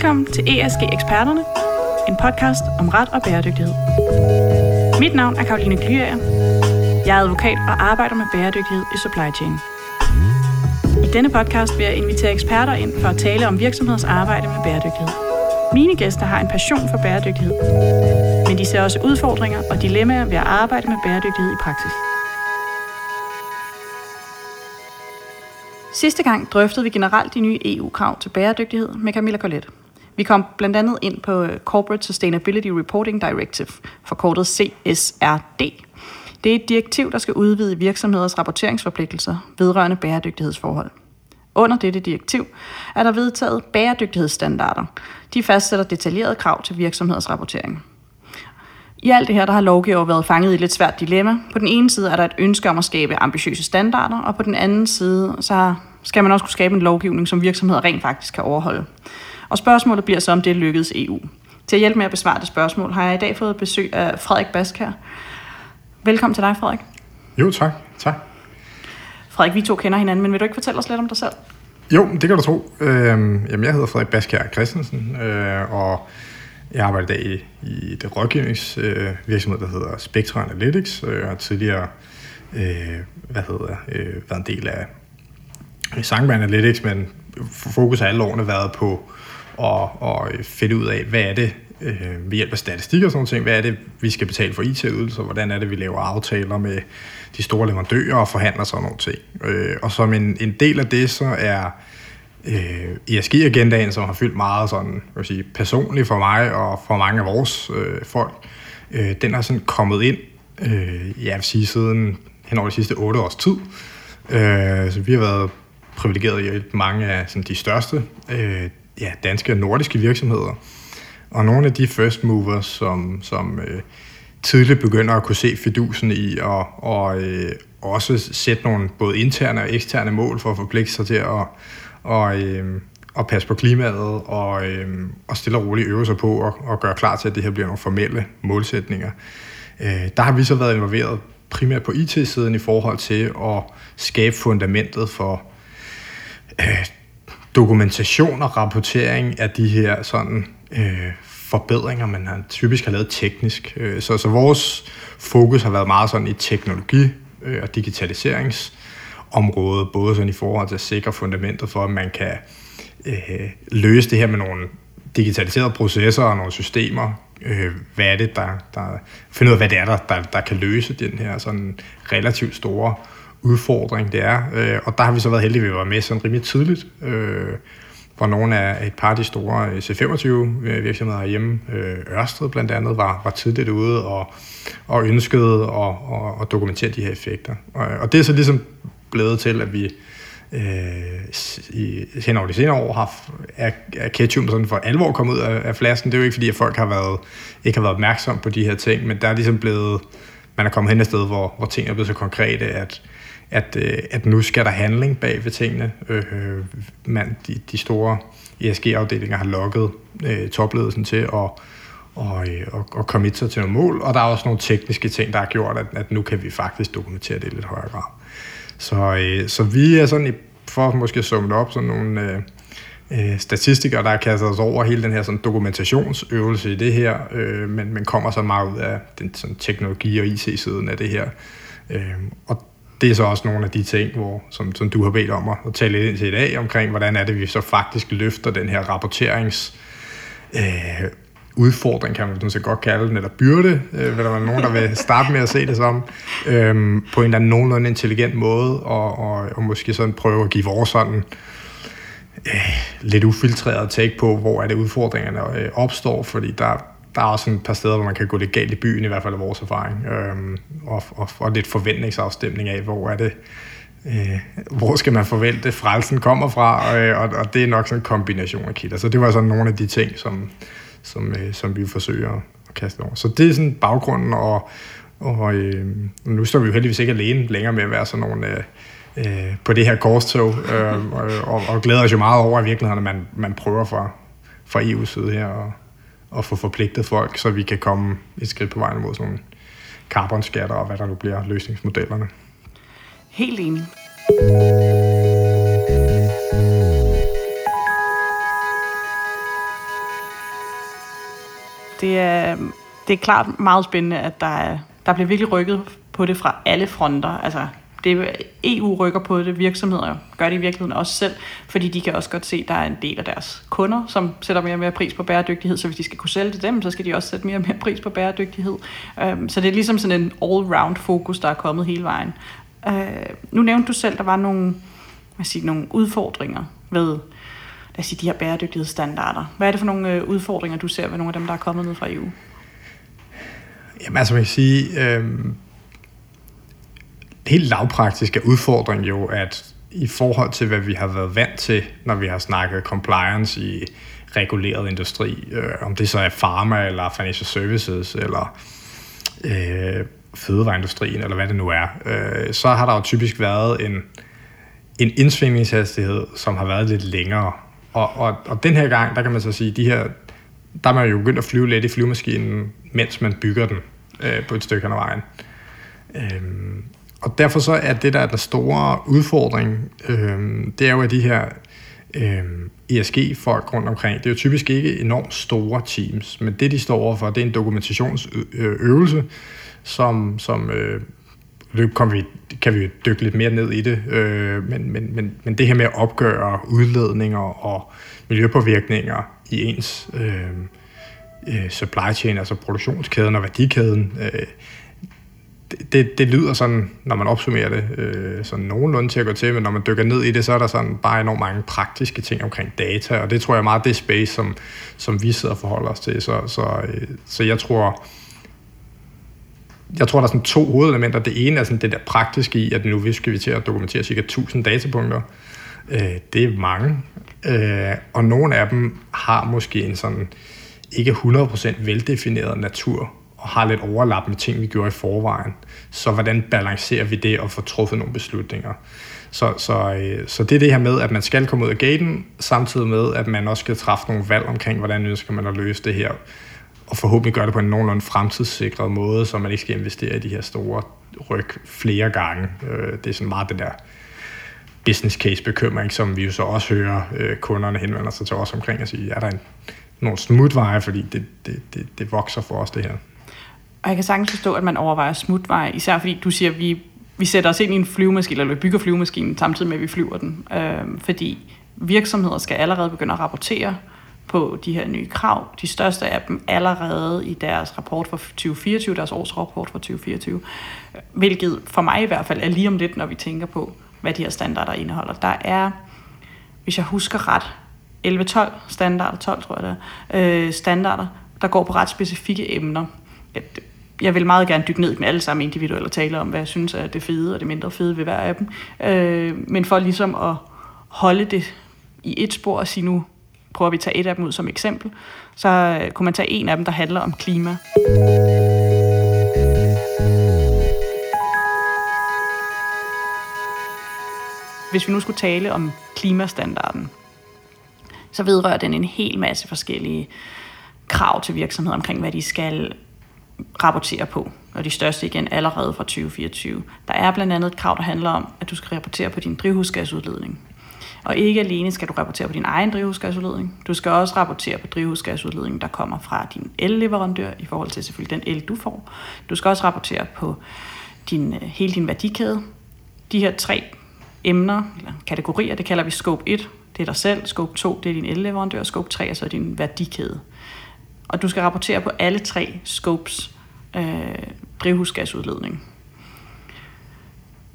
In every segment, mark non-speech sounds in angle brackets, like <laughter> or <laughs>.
Velkommen til ESG Eksperterne, en podcast om ret og bæredygtighed. Mit navn er Karoline Glyager. Jeg er advokat og arbejder med bæredygtighed i supply chain. I denne podcast vil jeg invitere eksperter ind for at tale om virksomheders arbejde med bæredygtighed. Mine gæster har en passion for bæredygtighed, men de ser også udfordringer og dilemmaer ved at arbejde med bæredygtighed i praksis. Sidste gang drøftede vi generelt de nye EU-krav til bæredygtighed med Camilla Colette. Vi kom blandt andet ind på øh, Corporate Sustainability Reporting Directive, forkortet CSRD. Det er et direktiv, der skal udvide virksomheders rapporteringsforpligtelser vedrørende bæredygtighedsforhold. Under dette direktiv er der vedtaget bæredygtighedsstandarder. De fastsætter detaljerede krav til virksomheders rapportering. I alt det her, der har lovgiver været fanget i et lidt svært dilemma. På den ene side er der et ønske om at skabe ambitiøse standarder, og på den anden side, så skal man også kunne skabe en lovgivning, som virksomheder rent faktisk kan overholde. Og spørgsmålet bliver så, om det lykkedes EU. Til at hjælpe med at besvare det spørgsmål, har jeg i dag fået besøg af Frederik Baskær. Velkommen til dig, Frederik. Jo, tak. tak. Frederik, vi to kender hinanden, men vil du ikke fortælle os lidt om dig selv? Jo, det kan du tro. Øhm, jamen, jeg hedder Frederik Baskær Christensen, øh, og jeg arbejder i dag i, i det rådgivningsvirksomhed, øh, der hedder Spectra Analytics, og jeg har tidligere øh, hvad hedder, øh, været en del af Sangman Analytics, men fokus har alle årene været på at, at finde ud af, hvad er det øh, ved hjælp af statistik og sådan noget, hvad er det, vi skal betale for IT-ydelser, hvordan er det, vi laver aftaler med de store leverandører og forhandler sådan nogle ting. Øh, og som en, en del af det, så er øh, ESG-agendaen, som har fyldt meget sådan, vil sige, personligt for mig og for mange af vores øh, folk, øh, den har sådan kommet ind, øh, jeg vil sige, siden hen over de sidste otte års tid. Øh, så vi har været privilegeret i at hjælpe mange af sådan, de største øh, ja, danske og nordiske virksomheder. Og nogle af de first movers, som, som øh, tidligt begynder at kunne se fidusen i og, og øh, også sætte nogle både interne og eksterne mål for at forpligte sig til at og, øh, og passe på klimaet og, øh, og stille og roligt øve sig på og, og gøre klar til, at det her bliver nogle formelle målsætninger. Øh, der har vi så været involveret primært på IT-siden i forhold til at skabe fundamentet for øh, dokumentation og rapportering af de her sådan øh, forbedringer, man har, typisk har lavet teknisk. Øh, så, så vores fokus har været meget sådan i teknologi øh, og digitaliserings område, både sådan i forhold til at sikre fundamentet for, at man kan øh, løse det her med nogle digitaliserede processer og nogle systemer. Øh, hvad er det, der, der finde ud af, hvad det er, der, der, der kan løse den her sådan relativt store udfordring, det er. Øh, og der har vi så været heldige, at vi var med sådan rimelig tidligt, øh, hvor nogle af et par af de store øh, C25 øh, virksomheder hjemme, øh, Ørsted blandt andet, var, var tidligt ude og, og ønskede at, og, og dokumentere de her effekter. Og, og det er så ligesom blevet til, at vi øh, i, hen over de senere år har, er, er ketchup sådan for alvor kommet ud af, af flasken. Det er jo ikke fordi, at folk har været, ikke har været opmærksom på de her ting, men der er ligesom blevet, man er kommet hen et sted, hvor, hvor ting er blevet så konkrete, at, at, øh, at nu skal der handling bag ved tingene. Øh, man, de, de store ESG-afdelinger har lukket øh, topledelsen til at og, øh, og, og komme sig til nogle mål, og der er også nogle tekniske ting, der har gjort, at, at nu kan vi faktisk dokumentere det i lidt højere grad. Så, øh, så vi er sådan, i, for måske at summe op, sådan nogle øh, øh, statistikere, der har kastet os over hele den her sådan, dokumentationsøvelse i det her, øh, men, men kommer så meget ud af den sådan, teknologi- og IT-siden af det her. Øh, og det er så også nogle af de ting, hvor, som, som du har bedt om at tale lidt ind til i dag, omkring hvordan er det, vi så faktisk løfter den her rapporterings øh, udfordring, kan man sådan set godt kalde den, eller byrde, øh, vil der være nogen, der vil <laughs> starte med at se det som, øh, på en eller anden nogenlunde intelligent måde, og, og, og måske sådan prøve at give vores sådan øh, lidt ufiltreret take på, hvor er det udfordringerne øh, opstår, fordi der, der er også et par steder, hvor man kan gå lidt galt i byen, i hvert fald af vores erfaring, øh, og, og, og lidt forventningsafstemning af, hvor er det, øh, hvor skal man forvente, frelsen kommer fra, øh, og, og det er nok sådan en kombination af kilder. Så det var sådan nogle af de ting, som, som, øh, som vi forsøger at kaste over. Så det er sådan baggrunden, og, og øh, nu står vi jo heldigvis ikke alene længere med at være sådan nogle... Øh, øh, på det her korstog, øh, og, og, og glæder os jo meget over i virkeligheden, at man, man prøver fra, fra EU's side her og, at få forpligtet folk, så vi kan komme et skridt på vejen mod sådan nogle carbonskatter og hvad der nu bliver løsningsmodellerne. Helt enig. det er, det er klart meget spændende, at der, er, der bliver virkelig rykket på det fra alle fronter. Altså, det, EU rykker på det, virksomheder gør det i virkeligheden også selv, fordi de kan også godt se, at der er en del af deres kunder, som sætter mere og mere pris på bæredygtighed, så hvis de skal kunne sælge til dem, så skal de også sætte mere og mere pris på bæredygtighed. Øhm, så det er ligesom sådan en all-round fokus, der er kommet hele vejen. Øh, nu nævnte du selv, at der var nogle, hvad siger, nogle udfordringer ved lad os sige, de her bæredygtighedsstandarder. Hvad er det for nogle øh, udfordringer, du ser ved nogle af dem, der er kommet ned fra EU? Jamen altså, man kan sige, øh, helt lavpraktisk er udfordringen jo, at i forhold til, hvad vi har været vant til, når vi har snakket compliance i reguleret industri, øh, om det så er pharma eller financial services eller øh, fødevareindustrien eller hvad det nu er, øh, så har der jo typisk været en, en indsvingningshastighed, som har været lidt længere. Og, og, og den her gang, der kan man så sige, de her, der er man jo begyndt at flyve lidt i flyvemaskinen, mens man bygger den øh, på et stykke af vejen. Øh, og derfor så er det, der er den store udfordring, øh, det er jo, at de her øh, ESG-folk rundt omkring, det er jo typisk ikke enormt store teams, men det, de står overfor, det er en dokumentationsøvelse, som, som øh, det kan vi, kan vi dykke lidt mere ned i det, øh, men, men, men, men det her med at opgøre udledninger og miljøpåvirkninger i ens øhm, øh, supply chain, altså produktionskæden og værdikæden, øh, det, det lyder sådan, når man opsummerer det, øh, sådan nogenlunde til at gå til, men når man dykker ned i det, så er der sådan bare enormt mange praktiske ting omkring data, og det tror jeg er meget det space, som, som vi sidder og forholder os til. Så, så, øh, så jeg tror, jeg tror, der er sådan to hovedelementer. Det ene er sådan det der praktiske i, at nu skal vi til at dokumentere cirka 1000 datapunkter. Øh, det er mange. Øh, og nogle af dem har måske en sådan ikke 100% veldefineret natur og har lidt overlappende ting, vi gjorde i forvejen. Så hvordan balancerer vi det og får truffet nogle beslutninger? Så, så, øh, så det er det her med, at man skal komme ud af gaten, samtidig med, at man også skal træffe nogle valg omkring, hvordan ønsker man at løse det her, og forhåbentlig gøre det på en nogenlunde fremtidssikret måde, så man ikke skal investere i de her store ryg flere gange. Øh, det er sådan meget det der business case bekymring, som vi jo så også hører øh, kunderne henvender sig til os omkring og sige, er der en, nogle smutveje, fordi det, det, det, det vokser for os det her. Og jeg kan sagtens forstå, at man overvejer smutvej, især fordi du siger, at vi, vi sætter os ind i en flyvemaskine, eller vi bygger flyvemaskinen samtidig med, at vi flyver den. Øh, fordi virksomheder skal allerede begynde at rapportere på de her nye krav. De største af dem allerede i deres rapport for 2024, deres årsrapport for 2024. Hvilket for mig i hvert fald er lige om lidt, når vi tænker på, hvad de her standarder indeholder. Der er, hvis jeg husker ret, 11-12 standarder, 12 tror jeg det er, øh, standarder, der går på ret specifikke emner jeg vil meget gerne dykke ned i dem alle sammen individuelt og tale om, hvad jeg synes er det fede og det mindre fede ved hver af dem. Øh, men for ligesom at holde det i et spor og sige, nu prøver vi at tage et af dem ud som eksempel, så kunne man tage en af dem, der handler om klima. Hvis vi nu skulle tale om klimastandarden, så vedrører den en hel masse forskellige krav til virksomheder omkring, hvad de skal rapportere på, og de største igen allerede fra 2024. Der er blandt andet et krav, der handler om, at du skal rapportere på din drivhusgasudledning. Og ikke alene skal du rapportere på din egen drivhusgasudledning, du skal også rapportere på drivhusgasudledningen, der kommer fra din elleverandør, i forhold til selvfølgelig den el, du får. Du skal også rapportere på din, øh, hele din værdikæde. De her tre emner, eller kategorier, det kalder vi scope 1, det er dig selv, scope 2, det er din elleverandør, scope 3 er så din værdikæde. Og du skal rapportere på alle tre scopes øh, drivhusgasudledning.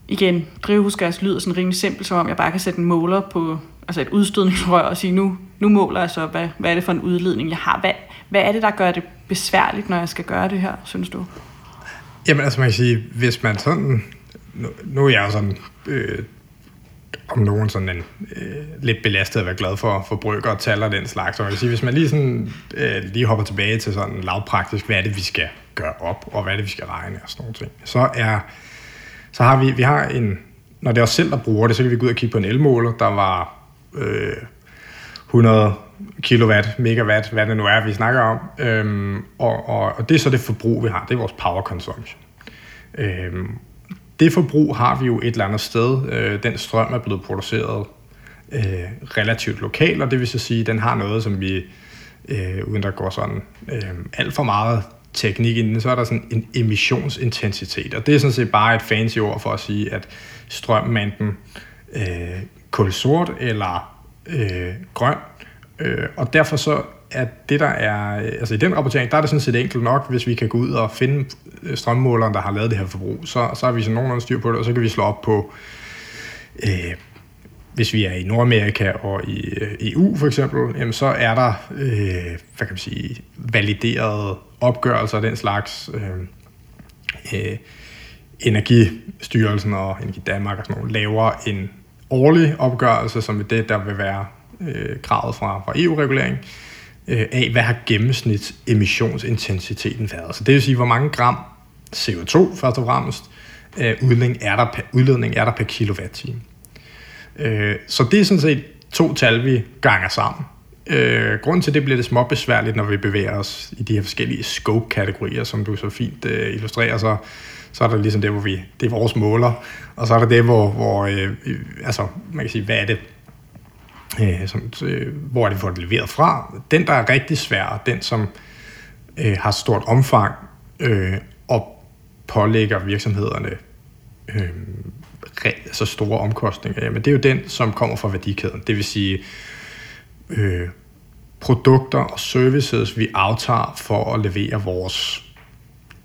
Igen, drivhusgas lyder sådan rimelig simpelt, som om jeg bare kan sætte en måler på altså et udstødningsrør og sige, nu, nu måler jeg så, hvad, hvad er det for en udledning, jeg har. Hvad, hvad er det, der gør det besværligt, når jeg skal gøre det her, synes du? Jamen altså man kan sige, hvis man sådan, nu, nu er jeg sådan øh, om nogen sådan en øh, lidt belastet at være glad for, for brygger og taler den slags. Så man kan sige, hvis man lige, sådan, øh, lige hopper tilbage til sådan lavpraktisk, hvad er det, vi skal gøre op, og hvad er det, vi skal regne og sådan nogle ting, så, er, så har vi, vi har en, når det er os selv, der bruger det, så kan vi gå ud og kigge på en elmåler, der var øh, 100 kilowatt, megawatt, hvad det nu er, vi snakker om. Øhm, og, og, og det er så det forbrug, vi har. Det er vores power consumption. Øhm, det forbrug har vi jo et eller andet sted. Øh, den strøm er blevet produceret øh, relativt lokalt, og det vil så sige, at den har noget, som vi øh, uden der går sådan øh, alt for meget teknik inden, så er der sådan en emissionsintensitet, og det er sådan set bare et fancy ord for at sige, at strømmen enten øh, kulsort eller øh, grøn, øh, og derfor så er det, der er, altså i den rapportering, der er det sådan set enkelt nok, hvis vi kan gå ud og finde øh, strømmåleren, der har lavet det her forbrug, så, så har vi sådan nogenlunde styr på det, og så kan vi slå op på øh, hvis vi er i Nordamerika og i øh, EU for eksempel, jamen så er der øh, hvad kan man sige, validerede opgørelser af den slags. Øh, øh, Energistyrelsen og Energi Danmark og sådan noget, laver en årlig opgørelse, som er det, der vil være øh, kravet fra, fra EU-regulering, øh, Øh, af hvad har gennemsnits emissionsintensiteten været. Så det vil sige, hvor mange gram CO2 først og fremmest øh, udledning, er der, per, udledning er der per kilowatt-time. Øh, så det er sådan set to tal, vi ganger sammen. Øh, grunden til det bliver det småbesværligt, når vi bevæger os i de her forskellige scope-kategorier, som du så fint øh, illustrerer, så, så er der ligesom det, hvor vi, det er vores måler, og så er der det, hvor, hvor øh, øh altså, man kan sige, hvad er det, øh, som, øh, hvor er det, for det leveret fra. Den, der er rigtig svær, den, som øh, har stort omfang øh, og pålægger virksomhederne øh, så altså store omkostninger, men det er jo den, som kommer fra værdikæden. Det vil sige øh, produkter og services, vi aftager for at levere vores,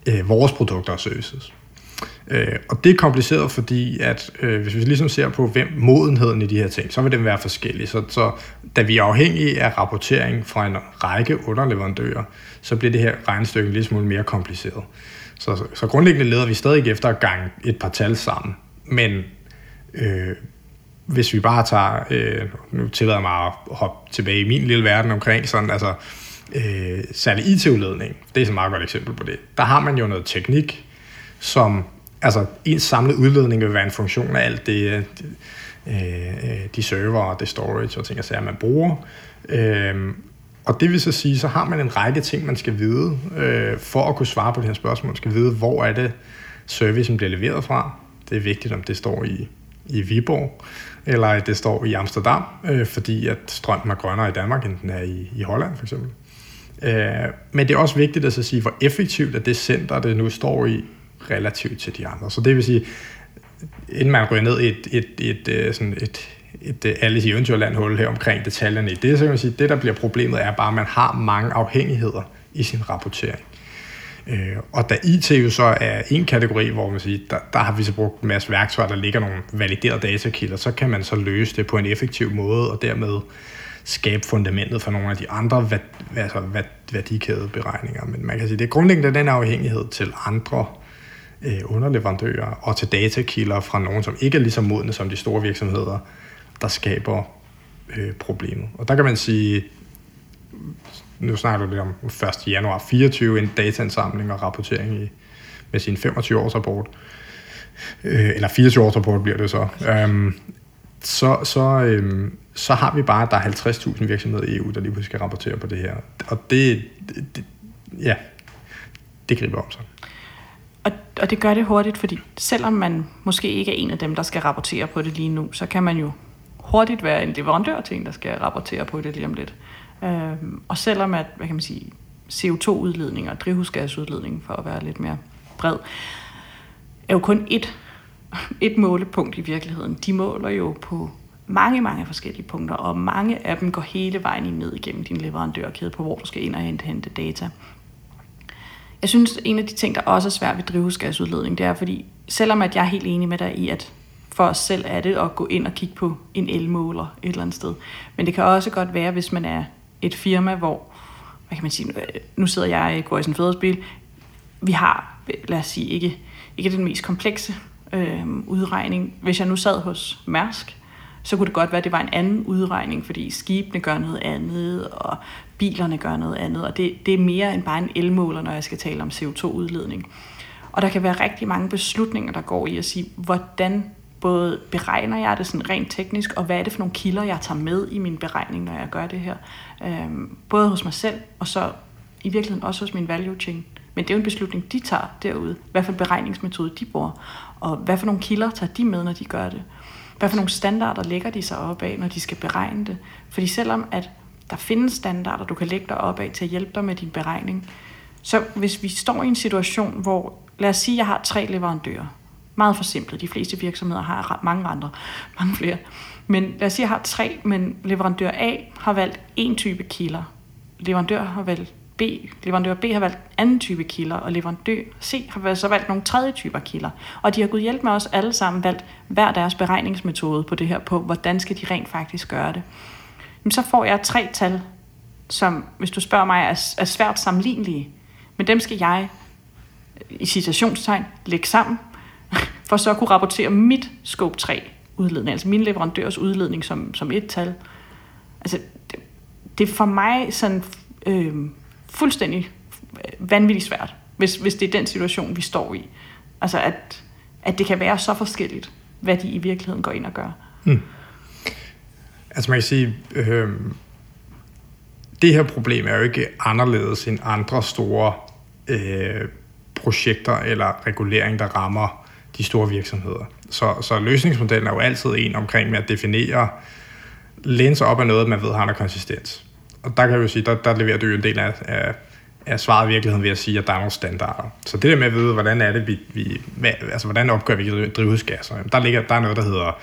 øh, vores produkter og services. Øh, og det er kompliceret, fordi at øh, hvis vi ligesom ser på, hvem modenheden i de her ting, så vil den være forskellig. Så, så da vi er afhængige af rapportering fra en række underleverandører, så bliver det her regnestykke en lille smule mere kompliceret. Så, så, så grundlæggende leder vi stadig efter at gange et par tal sammen. Men øh, hvis vi bare tager, øh, nu tillader jeg mig at hoppe tilbage i min lille verden omkring sådan, altså øh, særlig IT-udledning, det er så et meget godt eksempel på det. Der har man jo noget teknik, som, altså en samlet udledning vil være en funktion af alt det, de, de server og det storage og ting og sager, man bruger. Øh, og det vil så sige, så har man en række ting, man skal vide, øh, for at kunne svare på det her spørgsmål. Man skal vide, hvor er det servicen bliver leveret fra. Det er vigtigt, om det står i, i Viborg, eller at det står i Amsterdam, øh, fordi at strømmen er grønnere i Danmark, end den er i, i Holland for eksempel. Øh, men det er også vigtigt at så sige, hvor effektivt er det center, det nu står i, relativt til de andre. Så det vil sige, inden man går ned i et, et, et, øh, sådan et, et, et Alice i Eventyrland-hul her omkring detaljerne i det, så kan man sige, det der bliver problemet er bare, at man har mange afhængigheder i sin rapportering. Øh, og da IT jo så er en kategori, hvor man siger, der, der har vi så brugt en masse værktøjer, der ligger nogle validerede datakilder, så kan man så løse det på en effektiv måde, og dermed skabe fundamentet for nogle af de andre hvad, altså værdikædeberegninger. Men man kan sige, det er grundlæggende den afhængighed til andre øh, underleverandører og til datakilder fra nogen, som ikke er lige så modne som de store virksomheder, der skaber øh, problemet. Og der kan man sige, nu snakker du lidt om 1. januar 24, en dataindsamling og rapportering i, med sin 25-års rapport, øh, eller 24-års rapport bliver det så, øhm, så, så, øhm, så har vi bare, at der er 50.000 virksomheder i EU, der lige pludselig skal rapportere på det her. Og det, det ja, det griber om sig. Og, og det gør det hurtigt, fordi selvom man måske ikke er en af dem, der skal rapportere på det lige nu, så kan man jo hurtigt være en leverandør til en, der skal rapportere på det lige om lidt. Øh, og selvom at, hvad kan man sige, CO2-udledning og drivhusgasudledning, for at være lidt mere bred, er jo kun et, <laughs> et målepunkt i virkeligheden. De måler jo på mange, mange forskellige punkter, og mange af dem går hele vejen ned igennem din leverandørkæde på, hvor du skal ind og hente data. Jeg synes, en af de ting, der også er svært ved drivhusgasudledning, det er, fordi selvom at jeg er helt enig med dig i, at for os selv er det at gå ind og kigge på en elmåler et eller andet sted. Men det kan også godt være, hvis man er et firma, hvor, hvad kan man sige, nu sidder jeg i Gorisen Fædersbil, vi har, lad os sige, ikke, ikke den mest komplekse øh, udregning. Hvis jeg nu sad hos Mærsk, så kunne det godt være, at det var en anden udregning, fordi skibene gør noget andet, og bilerne gør noget andet, og det, det er mere end bare en elmåler, når jeg skal tale om CO2-udledning. Og der kan være rigtig mange beslutninger, der går i at sige, hvordan både beregner jeg det sådan rent teknisk, og hvad er det for nogle kilder, jeg tager med i min beregning, når jeg gør det her. Øhm, både hos mig selv, og så i virkeligheden også hos min value chain. Men det er jo en beslutning, de tager derude. Hvad for en beregningsmetode de bruger, og hvad for nogle kilder tager de med, når de gør det. Hvad for nogle standarder lægger de sig op af, når de skal beregne det. Fordi selvom at Der findes standarder, du kan lægge dig op af til at hjælpe dig med din beregning. Så hvis vi står i en situation, hvor, lad os sige, at jeg har tre leverandører. Meget forsimplet. De fleste virksomheder har mange andre, <laughs> mange flere. Men lad os sige, at jeg har tre, men leverandør A har valgt en type kilder. Leverandør har valgt B, leverandør B har valgt anden type kilder, og leverandør C har så valgt nogle tredje typer kilder. Og de har gået hjælp med os alle sammen valgt hver deres beregningsmetode på det her, på hvordan skal de rent faktisk gøre det. Jamen, så får jeg tre tal, som, hvis du spørger mig, er, er svært sammenlignelige. Men dem skal jeg, i citationstegn, lægge sammen, <laughs> for så at kunne rapportere mit scope 3 udledning, altså min leverandørs udledning som, som et tal. Altså, det, det er for mig sådan øh, fuldstændig vanvittigt svært, hvis, hvis det er den situation, vi står i. Altså, at, at det kan være så forskelligt, hvad de i virkeligheden går ind og gør. Hmm. Altså man kan sige, øh, det her problem er jo ikke anderledes end andre store øh, projekter eller regulering, der rammer de store virksomheder. Så, så løsningsmodellen er jo altid en omkring med at definere, læne sig op af noget, man ved har en konsistens. Og der kan jeg jo sige, der, der leverer du jo en del af, af, af svaret i virkeligheden ved at sige, at der er nogle standarder. Så det der med at vide, hvordan er det, vi, vi altså hvordan opgør vi drivhusgasser, der, ligger, der er noget, der hedder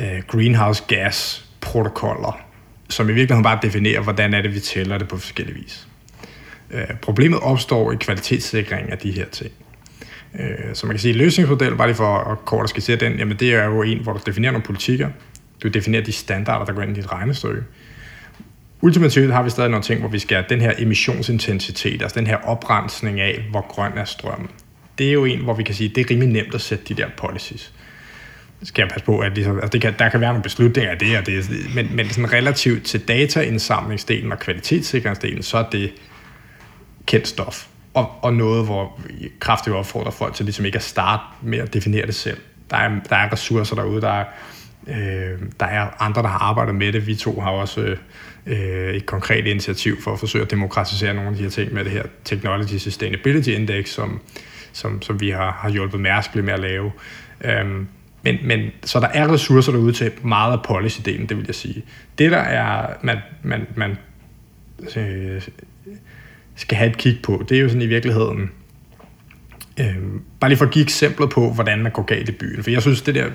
øh, greenhouse gas protokoller, som i virkeligheden bare definerer, hvordan er det, vi tæller det på forskellige vis. Øh, problemet opstår i kvalitetssikring af de her ting. Øh, så man kan sige, at løsningsmodellen, bare lige for at kort at skitsere den, jamen det er jo en, hvor du definerer nogle politikker, du definerer de standarder, der går ind i dit regnestykke. Ultimativt har vi stadig nogle ting, hvor vi skal have den her emissionsintensitet, altså den her oprensning af, hvor grøn er strømmen. Det er jo en, hvor vi kan sige, at det er rimelig nemt at sætte de der policies skal jeg passe på, at ligesom, altså det kan, der kan være nogle beslutninger af det og det, men, men sådan relativt til dataindsamlingsdelen og kvalitetssikringsdelen, så er det kendt stof. Og, og noget, hvor vi kraftigt opfordrer folk til ligesom ikke at starte med at definere det selv. Der er, der er ressourcer derude, der er, øh, der er andre, der har arbejdet med det. Vi to har også øh, Øh, et konkret initiativ for at forsøge at demokratisere nogle af de her ting med det her Technology Sustainability Index, som, som, som vi har, har hjulpet Mærsk med at lave. Øhm, men, men, så der er ressourcer derude til meget af policy-delen, det vil jeg sige. Det, der er, man, man, man øh, skal have et kig på, det er jo sådan i virkeligheden, øh, bare lige for at give eksempler på, hvordan man går galt i byen. For jeg synes, det der,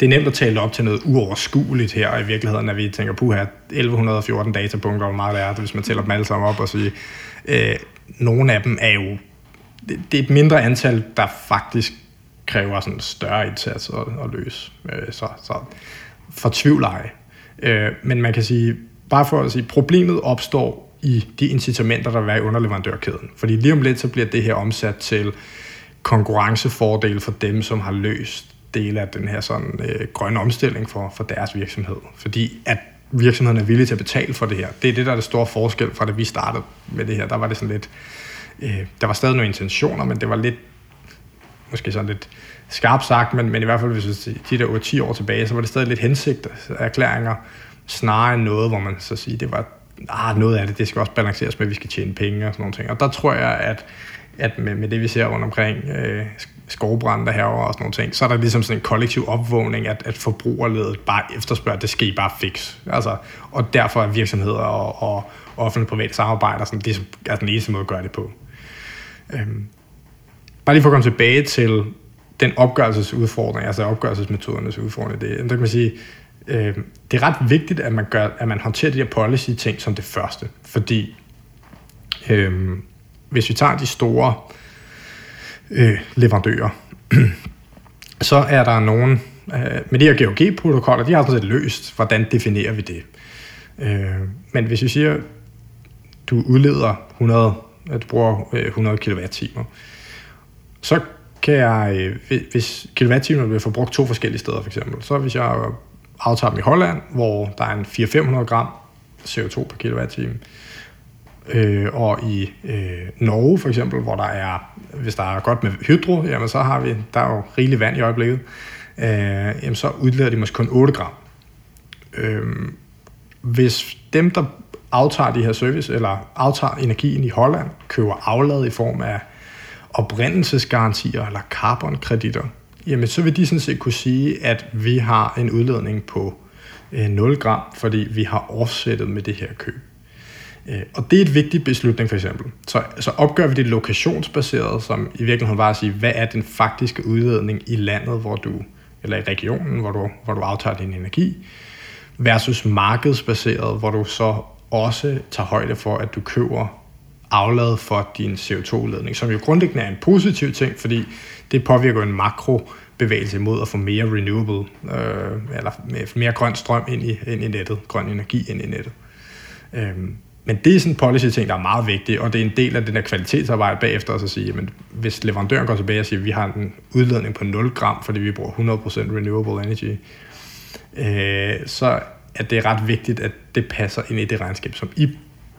det er nemt at tale op til noget uoverskueligt her i virkeligheden, når vi tænker, på 1114 datapunkter, hvor meget det er, hvis man tæller dem alle sammen op og siger, øh, nogle af dem er jo, det, det er et mindre antal, der faktisk kræver sådan en større indsats at, at løse. Øh, så, så fortvivl ej. Øh, men man kan sige, bare for at sige, problemet opstår i de incitamenter, der er i underleverandørkæden. Fordi lige om lidt, så bliver det her omsat til konkurrencefordel for dem, som har løst dele af den her sådan, øh, grønne omstilling for, for deres virksomhed. Fordi at virksomhederne er villige til at betale for det her. Det er det, der er det store forskel fra da vi startede med det her. Der var det sådan lidt, øh, der var stadig nogle intentioner, men det var lidt måske sådan lidt skarpt sagt, men, men i hvert fald hvis vi de der 8-10 år tilbage, så var det stadig lidt hensigt erklæringer, snarere end noget, hvor man så siger, det var ah, noget af det, det skal også balanceres med, at vi skal tjene penge og sådan nogle ting. Og der tror jeg, at, at med, med det, vi ser rundt omkring øh, skovbrænder herover og sådan nogle ting, så er der ligesom sådan en kollektiv opvågning, at, at forbrugerledet bare efterspørger, at det skal I bare fix. Altså, og derfor er virksomheder og, og offentlige private samarbejder sådan, det er den eneste måde at gøre det på. Øhm, bare lige for at komme tilbage til den opgørelsesudfordring, altså opgørelsesmetodernes udfordring, det, der kan man sige, øh, det er ret vigtigt, at man, gør, at man håndterer de her policy-ting som det første, fordi øh, hvis vi tager de store øh, leverandører, <clears throat> så er der nogen, øh, med de her GOG-protokoller, de har sådan set løst, hvordan definerer vi det. Øh, men hvis vi siger, du udleder 100, at du bruger øh, 100 kWh, så kan jeg, øh, hvis kWh bliver forbrugt to forskellige steder for eksempel, så hvis jeg aftager dem i Holland, hvor der er en 400-500 gram CO2 per kilowatt-time, øh, og i øh, Norge for eksempel, hvor der er, hvis der er godt med hydro, jamen så har vi, der er jo rigeligt vand i øjeblikket, øh, jamen så udleder de måske kun 8 gram. Øh, hvis dem, der aftager de her service, eller aftager energien i Holland, køber aflad i form af oprindelsesgarantier eller carbonkreditter, jamen så vil de sådan set kunne sige, at vi har en udledning på øh, 0 gram, fordi vi har offsettet med det her køb. Øh, og det er et vigtigt beslutning for eksempel. Så, så opgør vi det lokationsbaseret, som i virkeligheden var at sige, hvad er den faktiske udledning i landet, hvor du, eller i regionen, hvor du, hvor du aftager din energi, versus markedsbaseret, hvor du så også tager højde for, at du køber aflad for din CO2-udledning, som jo grundlæggende er en positiv ting, fordi det påvirker en makro bevægelse mod at få mere renewable, øh, eller mere grøn strøm ind i, ind i nettet, grøn energi ind i nettet. Øhm, men det er sådan en policy-ting, der er meget vigtig, og det er en del af den der kvalitetsarbejde bagefter også at sige, at hvis leverandøren går tilbage og siger, at vi har en udledning på 0 gram, fordi vi bruger 100% renewable energy, øh, så er det ret vigtigt, at det passer ind i det regnskab, som I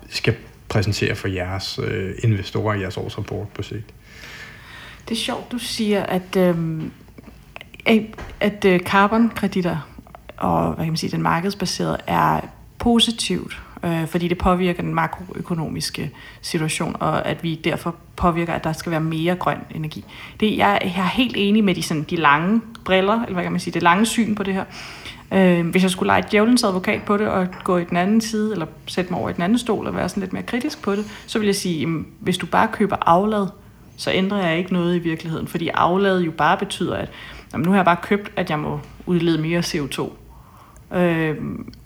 skal præsentere for jeres øh, investorer i jeres årsrapport på sigt. Det er sjovt, du siger, at, øh, at øh, carbon-kreditter og hvad kan man sige, den markedsbaserede er positivt øh, fordi det påvirker den makroøkonomiske situation, og at vi derfor påvirker, at der skal være mere grøn energi. Det, jeg, jeg er helt enig med de, sådan, de lange briller, eller hvad kan man sige, det lange syn på det her. Øh, hvis jeg skulle lege djævelens advokat på det, og gå i den anden side, eller sætte mig over i den anden stol, og være sådan lidt mere kritisk på det, så vil jeg sige, jamen, hvis du bare køber aflad, så ændrer jeg ikke noget i virkeligheden, fordi aflad jo bare betyder, at jamen, nu har jeg bare købt, at jeg må udlede mere CO2. Øh,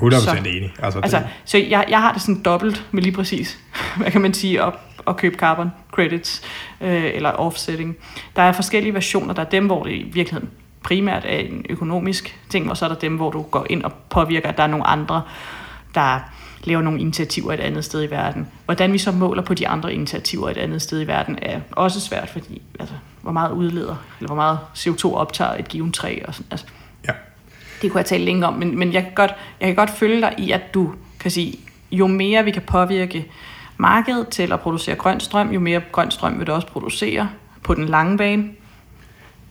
100% så, enig. Altså, altså, det... Så jeg, jeg har det sådan dobbelt med lige præcis, <laughs> hvad kan man sige, at, at købe carbon credits øh, eller offsetting. Der er forskellige versioner. Der er dem, hvor det i virkeligheden primært er en økonomisk ting, og så er der dem, hvor du går ind og påvirker, at der er nogle andre, der laver nogle initiativer et andet sted i verden. Hvordan vi så måler på de andre initiativer et andet sted i verden, er også svært, fordi altså, hvor meget udleder, eller hvor meget CO2 optager et givet træ. Og sådan, altså, det kunne jeg tale længe om, men, men jeg, kan godt, jeg kan godt følge dig i, at du kan sige, jo mere vi kan påvirke markedet til at producere grøn strøm, jo mere grøn strøm vil det også producere på den lange bane.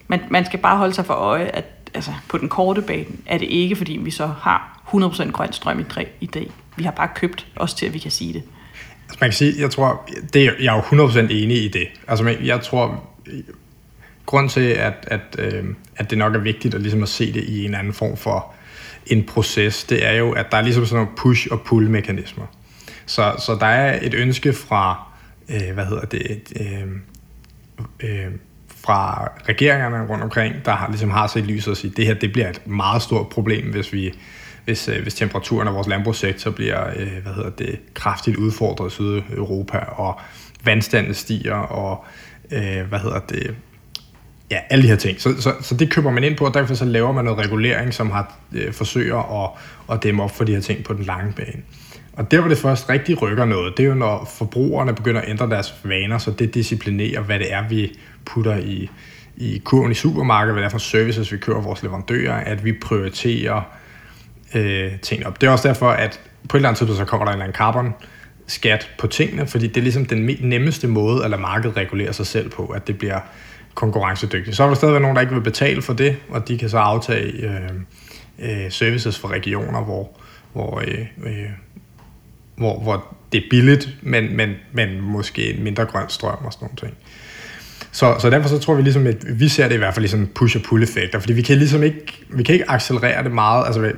Men man skal bare holde sig for øje, at altså, på den korte bane er det ikke, fordi vi så har 100% grøn strøm i, tre, i dag. Vi har bare købt os til, at vi kan sige det. Altså, man kan sige, jeg tror, det jeg er jo 100% enig i det. Altså, jeg tror, grund til, at, at, øh, at det nok er vigtigt at, ligesom at se det i en anden form for en proces, det er jo, at der er ligesom sådan nogle push- og pull-mekanismer. Så, så der er et ønske fra, øh, hvad hedder det, øh, øh, fra regeringerne rundt omkring, der har, ligesom har set lyset og sige, at det her det bliver et meget stort problem, hvis vi hvis, øh, hvis temperaturen af vores landbrugssektor bliver øh, hvad hedder det, kraftigt udfordret i Sydeuropa, og vandstanden stiger, og øh, hvad hedder det, Ja, alle de her ting. Så, så, så det køber man ind på, og derfor så laver man noget regulering, som har øh, forsøger at, at dæmme op for de her ting på den lange bane. Og der, hvor det først rigtig rykker noget, det er jo, når forbrugerne begynder at ændre deres vaner, så det disciplinerer, hvad det er, vi putter i, i kurven i supermarkedet, hvad det er for services, vi kører vores leverandører, at vi prioriterer øh, ting op. Det er også derfor, at på et eller andet tidspunkt, så kommer der en eller anden carbon skat på tingene, fordi det er ligesom den nemmeste måde at lade markedet regulere sig selv på, at det bliver konkurrencedygtig. Så er der stadigvæk nogen, der ikke vil betale for det, og de kan så aftage øh, øh, services fra regioner, hvor, hvor, øh, øh, hvor, hvor det er billigt, men, men, men måske mindre grøn strøm og sådan nogle ting. Så, så derfor så tror vi ligesom, at vi ser det i hvert fald ligesom push- og pull-effekter, fordi vi kan ligesom ikke, vi kan ikke accelerere det meget, altså vi,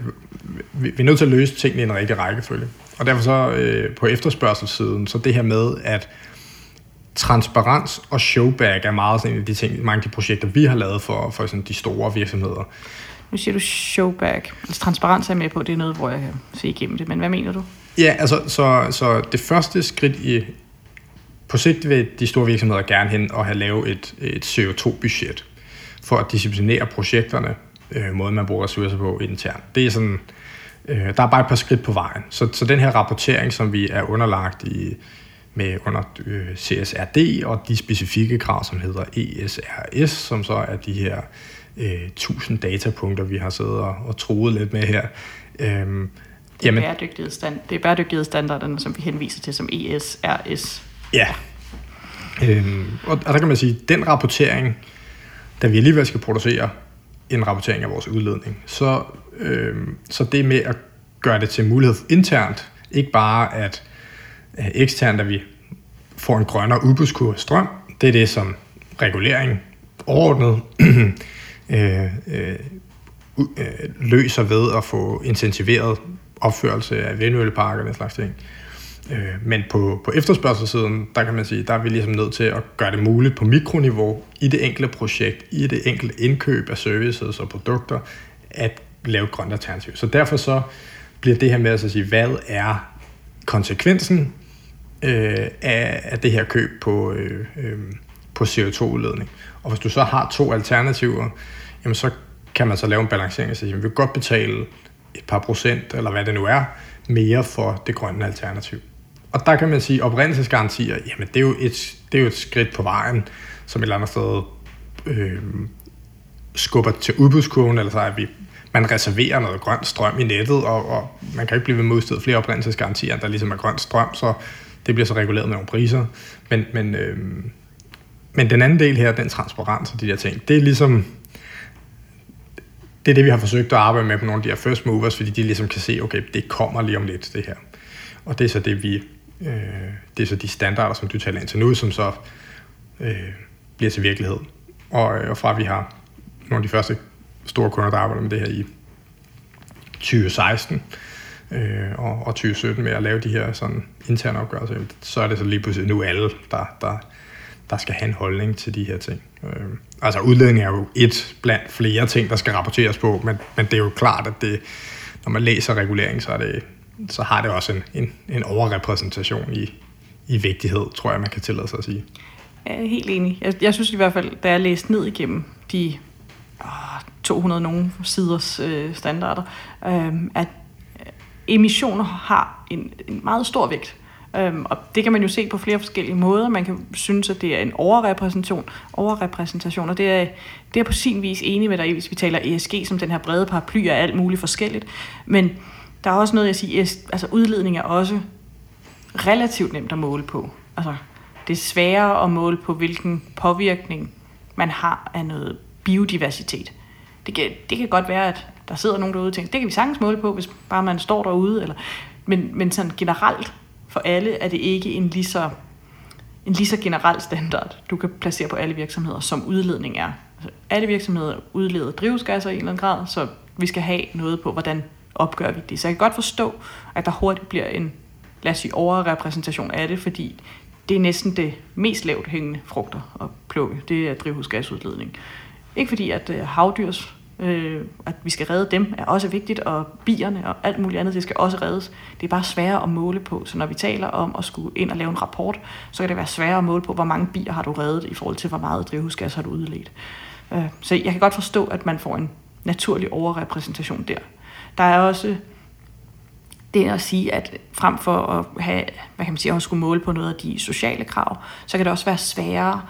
vi, vi er nødt til at løse tingene i en rigtig rækkefølge. Og derfor så øh, på efterspørgselssiden, så det her med, at transparens og showback er meget sådan en af de ting, mange af de projekter, vi har lavet for, for sådan de store virksomheder. Nu siger du showback. Altså transparens er med på, det er noget, hvor jeg kan se igennem det, men hvad mener du? Ja, altså, så, så det første skridt i, på sigt vil de store virksomheder gerne hen og have lavet et, et CO2-budget for at disciplinere projekterne, øh, måden man bruger ressourcer på internt. Det er sådan, øh, der er bare et par skridt på vejen. Så, så den her rapportering, som vi er underlagt i, med under øh, CSRD og de specifikke krav, som hedder ESRS, som så er de her øh, 1000 datapunkter, vi har siddet og, og troet lidt med her. Øhm, det, er jamen, det er bæredygtighedsstandarderne, som vi henviser til som ESRS. Ja, øhm, og, og der kan man sige, at den rapportering, da vi alligevel skal producere en rapportering af vores udledning, så, øhm, så det med at gøre det til mulighed internt, ikke bare at Øh, eksternt, at vi får en grønnere udbudskurve strøm. Det er det, som regulering overordnet <clears throat> øh, øh, øh, løser ved at få intensiveret opførelse af vindmølleparker og den slags ting. Øh, men på, på efterspørgselssiden, der kan man sige, der er vi ligesom nødt til at gøre det muligt på mikroniveau i det enkelte projekt, i det enkelte indkøb af services og produkter, at lave et grønt alternativ. Så derfor så bliver det her med at sige, hvad er konsekvensen øh, af, af det her køb på, øh, øh, på CO2-udledning. Og hvis du så har to alternativer, jamen så kan man så lave en balancering og sige, at vi vil godt betale et par procent, eller hvad det nu er, mere for det grønne alternativ. Og der kan man sige, at oprindelsesgarantier, jamen det er, jo et, det er jo et skridt på vejen, som et eller andet sted øh, skubber til udbudskurven, eller så er vi man reserverer noget grøn strøm i nettet, og, og man kan ikke blive ved med at flere oprindelsesgarantier, der ligesom er grøn strøm, så det bliver så reguleret med nogle priser. Men, men, øh, men den anden del her, den transparens og de der ting, det er ligesom, det er det, vi har forsøgt at arbejde med på nogle af de her first movers, fordi de ligesom kan se, okay, det kommer lige om lidt, det her. Og det er så det, vi, øh, det er så de standarder, som du taler ind til nu, som så øh, bliver til virkelighed. Og, øh, og fra vi har nogle af de første store kunder, der arbejder med det her i 2016 øh, og, og 2017 med at lave de her sådan interne opgørelser, så er det så lige pludselig nu alle, der, der, der skal have en holdning til de her ting. Øh, altså udledning er jo et blandt flere ting, der skal rapporteres på, men, men det er jo klart, at det, når man læser regulering, så, er det, så har det også en, en, en overrepræsentation i, i vigtighed, tror jeg, man kan tillade sig at sige. Jeg er helt enig. Jeg, jeg synes i hvert fald, da jeg læste ned igennem de ah, 200 nogen siders øh, standarder, øh, at emissioner har en, en meget stor vægt. Øhm, og det kan man jo se på flere forskellige måder. Man kan synes, at det er en overrepræsentation, overrepræsentation og det er, det er på sin vis enig med dig hvis vi taler ESG som den her brede paraply er alt muligt forskelligt. Men der er også noget, jeg siger, altså udledning er også relativt nemt at måle på. Altså, det er sværere at måle på, hvilken påvirkning man har af noget biodiversitet. Det kan, det kan godt være, at der sidder nogen derude og tænker, det kan vi sagtens måle på, hvis bare man står derude. Eller, men, men sådan generelt for alle er det ikke en lige så en lige så generel standard, du kan placere på alle virksomheder, som udledning er. Altså, alle virksomheder udleder drivhusgasser i en eller anden grad, så vi skal have noget på, hvordan opgør vi det. Så jeg kan godt forstå, at der hurtigt bliver en, lad os sige, overrepræsentation af det, fordi det er næsten det mest lavt hængende frugter at plukke. Det er drivhusgasudledning. Ikke fordi, at øh, havdyrs, øh, at vi skal redde dem, er også vigtigt, og bierne og alt muligt andet, det skal også reddes. Det er bare sværere at måle på. Så når vi taler om at skulle ind og lave en rapport, så kan det være sværere at måle på, hvor mange bier har du reddet i forhold til, hvor meget drivhusgas har du udledt. Øh, så jeg kan godt forstå, at man får en naturlig overrepræsentation der. Der er også det at sige, at frem for at have, hvad kan man sige, at skulle måle på noget af de sociale krav, så kan det også være sværere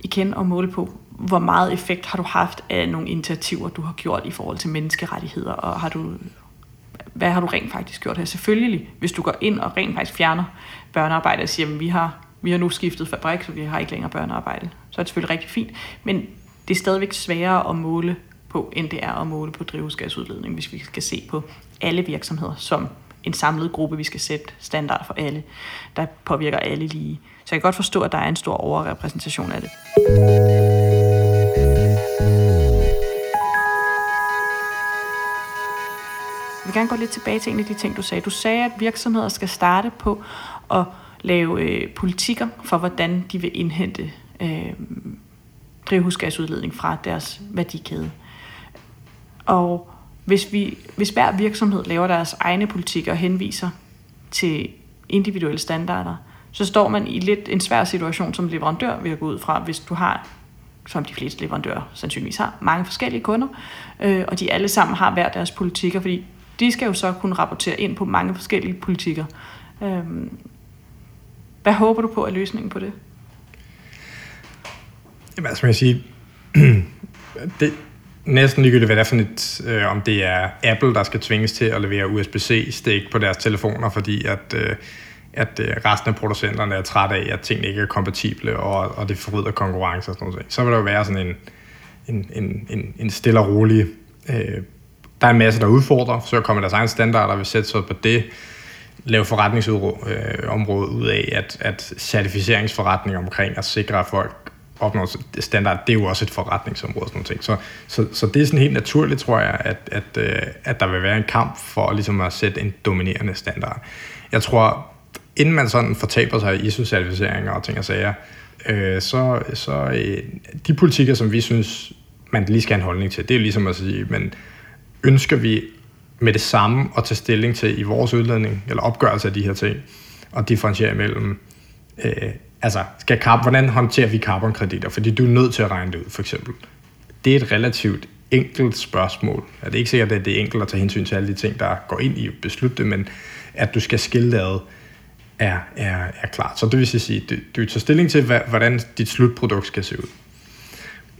igen at måle på, hvor meget effekt har du haft af nogle initiativer, du har gjort i forhold til menneskerettigheder, og har du, hvad har du rent faktisk gjort her? Selvfølgelig, hvis du går ind og rent faktisk fjerner børnearbejde og siger, at vi har, vi har nu skiftet fabrik, så vi har ikke længere børnearbejde, så er det selvfølgelig rigtig fint, men det er stadigvæk sværere at måle på, end det er at måle på drivhusgasudledning, hvis vi skal se på alle virksomheder som en samlet gruppe, vi skal sætte standard for alle, der påvirker alle lige. Så jeg kan godt forstå, at der er en stor overrepræsentation af det. Jeg vil gerne gå lidt tilbage til en af de ting, du sagde. Du sagde, at virksomheder skal starte på at lave øh, politikker for, hvordan de vil indhente øh, drivhusgasudledning fra deres værdikæde. Og hvis, vi, hvis hver virksomhed laver deres egne politikker og henviser til individuelle standarder, så står man i lidt en svær situation som leverandør, vil jeg gå ud fra, hvis du har, som de fleste leverandører sandsynligvis har, mange forskellige kunder, øh, og de alle sammen har hver deres politikker, fordi de skal jo så kunne rapportere ind på mange forskellige politikker. Øh, hvad håber du på er løsningen på det? Jamen, altså, som jeg sige, <clears throat> det, næsten ligegyldigt, hvad det er for et, øh, om det er Apple, der skal tvinges til at levere USB-C-stik på deres telefoner, fordi at, øh, at øh, resten af producenterne er trætte af, at tingene ikke er kompatible, og, og det forryder konkurrence og sådan noget. Så vil der jo være sådan en, en, en, en, en stille og rolig... Øh, der er en masse, der udfordrer, så kommer deres egen standarder, vil sætte sig på det, lave forretningsområdet øh, ud af, at, at certificeringsforretning omkring at sikre, at folk opnår standard, det er jo også et forretningsområde og sådan noget. Så, så, så det er sådan helt naturligt, tror jeg, at, at, øh, at der vil være en kamp for ligesom at sætte en dominerende standard. Jeg tror, inden man sådan fortaber sig i ISO-certificeringer og ting og sager, øh, så, så øh, de politikker, som vi synes, man lige skal have en holdning til, det er ligesom at sige, men ønsker vi med det samme at tage stilling til i vores udledning, eller opgørelse af de her ting, og differentiere imellem, øh, altså, skal carb, hvordan håndterer vi carbonkreditter? Fordi du er nødt til at regne det ud, for eksempel. Det er et relativt enkelt spørgsmål. Det ikke sikkert, at det er enkelt at tage hensyn til alle de ting, der går ind i at beslutte det, men at du skal skille det ad, er, er, er klart. Så det vil sige, at du, du tager stilling til, hvordan dit slutprodukt skal se ud.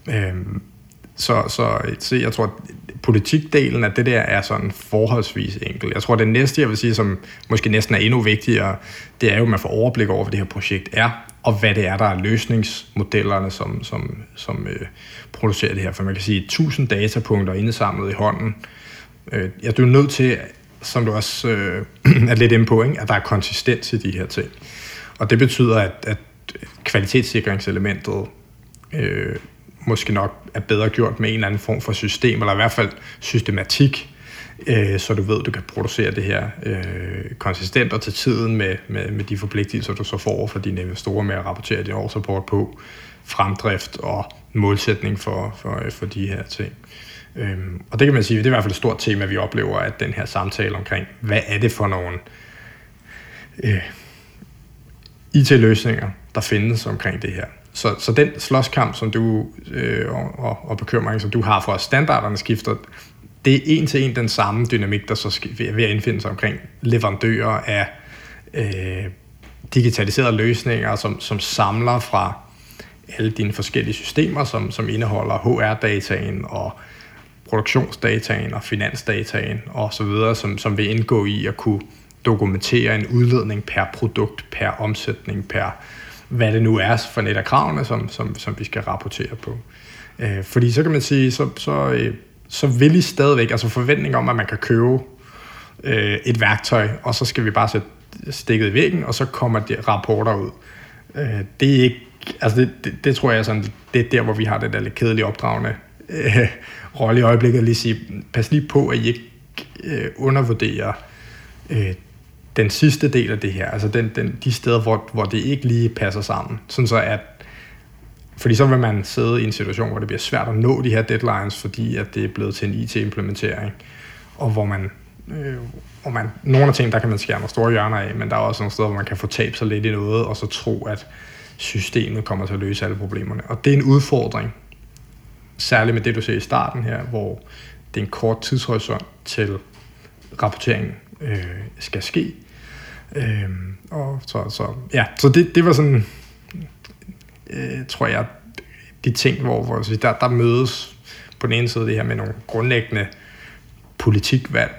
Øhm, så, så, så jeg tror, at politikdelen af det der er sådan forholdsvis enkel. Jeg tror, det næste, jeg vil sige, som måske næsten er endnu vigtigere, det er jo, at man får overblik over, hvad det her projekt er, og hvad det er, der er løsningsmodellerne, som, som, som øh, producerer det her. For man kan sige, 1000 datapunkter indsamlet i hånden. Øh, jeg er nødt til, som du også øh, <clears throat> er lidt inde på, ikke? at der er konsistens i de her ting. Og det betyder, at, at kvalitetssikringselementet øh, måske nok er bedre gjort med en eller anden form for system, eller i hvert fald systematik, øh, så du ved, du kan producere det her øh, konsistent og til tiden med, med, med de forpligtelser, du så får for dine investorer med at rapportere din årsrapport på fremdrift og målsætning for, for, for de her ting. Øhm, og det kan man sige, det er i hvert fald et stort tema, vi oplever, at den her samtale omkring, hvad er det for nogle øh, IT-løsninger, der findes omkring det her. Så, så den slåskamp, som du øh, og, og, bekymring, som du har for, at standarderne skifter, det er en til en den samme dynamik, der så er ved at indfinde sig omkring leverandører af øh, digitaliserede løsninger, som, som samler fra alle dine forskellige systemer, som, som indeholder HR-dataen og produktionsdataen og finansdataen og så videre, som, som vil indgå i at kunne dokumentere en udledning per produkt, per omsætning, per hvad det nu er for net af kravene, som, som, som vi skal rapportere på. Øh, fordi så kan man sige, så, så, øh, så vil I stadigvæk, altså forventning om, at man kan købe øh, et værktøj, og så skal vi bare sætte stikket i væggen, og så kommer de rapporter ud. Øh, det er ikke, altså det, det, det tror jeg sådan, det er der, hvor vi har det der lidt kedelige opdragende øh, rolle i øjeblikket, at lige sige, pas lige på, at I ikke øh, undervurderer øh, den sidste del af det her, altså den, den, de steder, hvor, hvor det ikke lige passer sammen. Sådan så at, fordi så vil man sidde i en situation, hvor det bliver svært at nå de her deadlines, fordi at det er blevet til en IT-implementering, og hvor man, øh, hvor man, nogle af tingene, der kan man skære nogle store hjørner af, men der er også nogle steder, hvor man kan få tabt sig lidt i noget, og så tro, at systemet kommer til at løse alle problemerne. Og det er en udfordring, særligt med det, du ser i starten her, hvor det er en kort tidshorisont til rapporteringen øh, skal ske. Øh, og så, så, ja, så det, det var sådan, øh, tror jeg, de ting, hvor, hvor der, der mødes på den ene side det her med nogle grundlæggende politikvalg,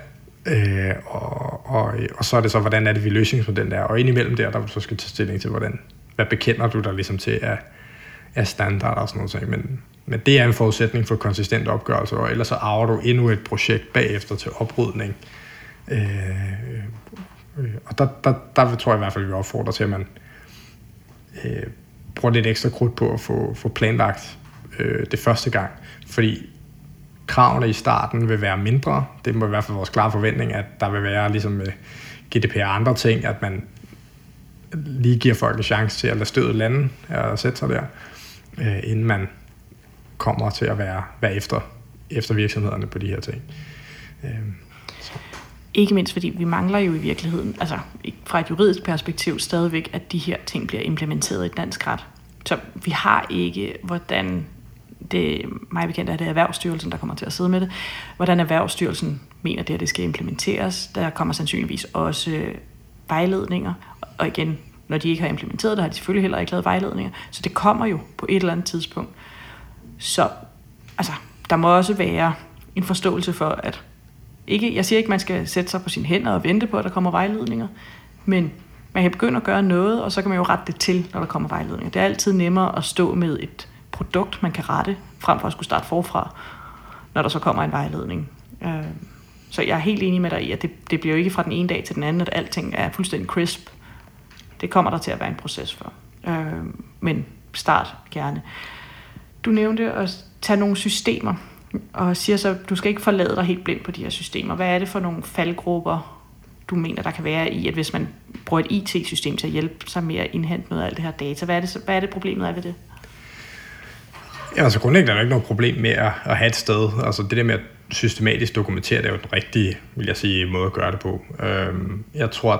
øh, og, og, og så er det så, hvordan er det, vi løsningsmodellen er, og indimellem der, der så skal tage stilling til, hvordan, hvad bekender du dig ligesom til af, af standarder og sådan noget. Men, men det er en forudsætning for konsistent opgørelse, og ellers så arver du endnu et projekt bagefter til oprydning. Øh, øh og der, der, der tror jeg i hvert fald, at vi opfordrer til, at man øh, bruger lidt ekstra krudt på at få, få planlagt øh, det første gang. Fordi kravene i starten vil være mindre. Det må i hvert fald vores klare forventning, at der vil være ligesom med GDPR og andre ting, at man lige giver folk en chance til at lade stødet lande og sætte sig der, øh, inden man kommer til at være, være efter, efter virksomhederne på de her ting. Øh, ikke mindst fordi vi mangler jo i virkeligheden, altså fra et juridisk perspektiv stadigvæk, at de her ting bliver implementeret i dansk ret. Så vi har ikke, hvordan det mig bekendt er det Erhvervsstyrelsen, der kommer til at sidde med det, hvordan Erhvervsstyrelsen mener det, at det skal implementeres. Der kommer sandsynligvis også vejledninger, og igen, når de ikke har implementeret det, har de selvfølgelig heller ikke lavet vejledninger. Så det kommer jo på et eller andet tidspunkt. Så altså, der må også være en forståelse for, at ikke, jeg siger ikke, at man skal sætte sig på sine hænder og vente på, at der kommer vejledninger, men man kan begynde at gøre noget, og så kan man jo rette det til, når der kommer vejledninger. Det er altid nemmere at stå med et produkt, man kan rette, frem for at skulle starte forfra, når der så kommer en vejledning. Øh, så jeg er helt enig med dig i, at det, det bliver jo ikke fra den ene dag til den anden, at alting er fuldstændig crisp. Det kommer der til at være en proces for. Øh, men start gerne. Du nævnte at tage nogle systemer, og siger så, at du skal ikke forlade dig helt blind på de her systemer. Hvad er det for nogle faldgrupper, du mener, der kan være i, at hvis man bruger et IT-system til at hjælpe sig med at indhente noget af alt det her data, hvad er det, hvad er det problemet er ved det? Ja, altså grundlæggende er der ikke noget problem med at, at have et sted. Altså det der med at systematisk dokumentere, det er jo den rigtige, vil jeg sige, måde at gøre det på. Øhm, jeg tror, at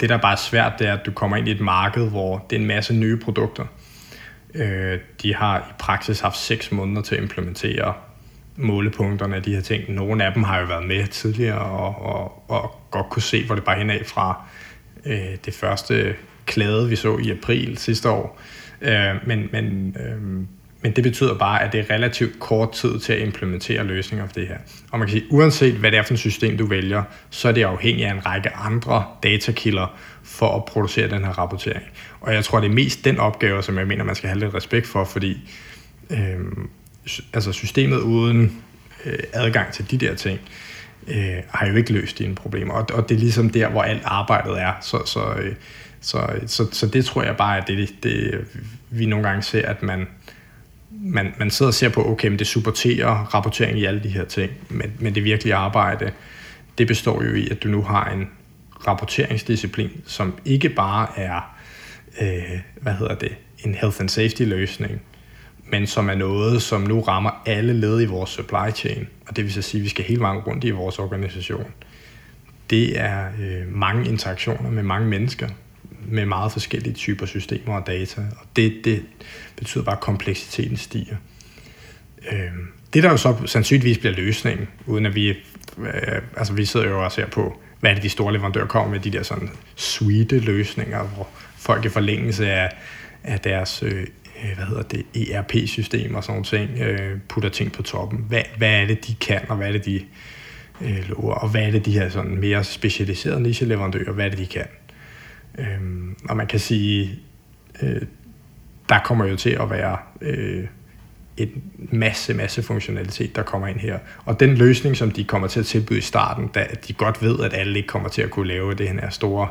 det der bare er svært, det er, at du kommer ind i et marked, hvor det er en masse nye produkter. Øh, de har i praksis haft 6 måneder til at implementere målepunkterne af de her ting. Nogle af dem har jo været med tidligere og, og, og godt kunne se, hvor det bare henad fra øh, det første klæde, vi så i april sidste år. Øh, men, men øh, men det betyder bare, at det er relativt kort tid til at implementere løsninger for det her. Og man kan sige, uanset hvad det er for et system, du vælger, så er det afhængigt af en række andre datakilder for at producere den her rapportering. Og jeg tror, det er mest den opgave, som jeg mener, man skal have lidt respekt for, fordi øh, altså systemet uden øh, adgang til de der ting, øh, har jo ikke løst dine problemer. Og, og det er ligesom der, hvor alt arbejdet er. Så, så, øh, så, så, så det tror jeg bare, at det, det vi nogle gange ser, at man man, man sidder og ser på, okay, men det supporterer rapportering i alle de her ting, men, men det virkelige arbejde, det består jo i, at du nu har en rapporteringsdisciplin, som ikke bare er, øh, hvad hedder det, en health and safety løsning, men som er noget, som nu rammer alle led i vores supply chain, og det vil så sige, at vi skal hele vejen rundt i vores organisation. Det er øh, mange interaktioner med mange mennesker, med meget forskellige typer systemer og data, og det, det betyder bare, at kompleksiteten stiger. Øh, det der jo så sandsynligvis bliver løsningen, uden at vi, øh, altså vi sidder jo og ser på, hvad er det de store leverandører kommer med, de der sådan suite løsninger, hvor folk i forlængelse af, af deres øh, øh hvad hedder det, ERP-system og sådan ting, øh, putter ting på toppen. Hvad, hvad er det, de kan, og hvad er det, de øh, lover, og hvad er det, de her sådan mere specialiserede niche-leverandører, hvad er det, de kan. Øh, og man kan sige, øh, der kommer jo til at være øh, en masse, masse funktionalitet, der kommer ind her. Og den løsning, som de kommer til at tilbyde i starten, da de godt ved, at alle ikke kommer til at kunne lave det her store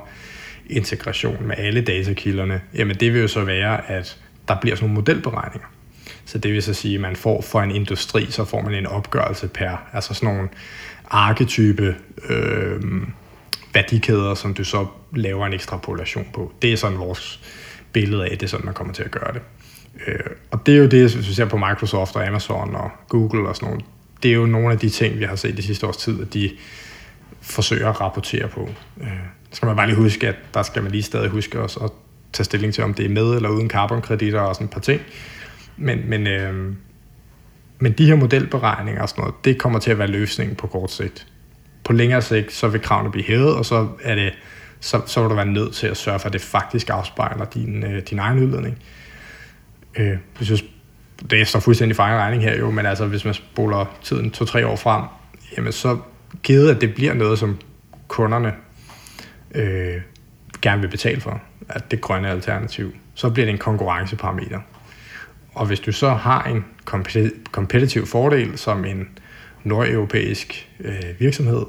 integration med alle datakilderne, jamen det vil jo så være, at der bliver sådan nogle modelberegninger. Så det vil så sige, at man får for en industri, så får man en opgørelse per, altså sådan nogle arketype øh, værdikæder, som du så laver en ekstrapolation på. Det er sådan vores billede af, det er sådan, man kommer til at gøre det. Øh, og det er jo det, hvis vi ser på Microsoft og Amazon og Google og sådan noget, det er jo nogle af de ting, vi har set de sidste års tid, at de forsøger at rapportere på. Øh, skal man bare lige huske, at der skal man lige stadig huske os at tage stilling til, om det er med eller uden carbonkreditter og sådan et par ting. Men, men, øh, men de her modelberegninger og sådan noget, det kommer til at være løsningen på kort sigt på længere sigt, så vil kravene blive hævet, og så er det så, så vil du være nødt til at sørge for, at det faktisk afspejler din, øh, din egen udledning. Øh, hvis jeg, det er så fuldstændig for egen regning her jo, men altså hvis man spoler tiden to-tre år frem, jamen så givet, at det bliver noget, som kunderne øh, gerne vil betale for, at det grønne alternativ, så bliver det en konkurrenceparameter. Og hvis du så har en kompetitiv fordel som en nordeuropæisk øh, virksomhed,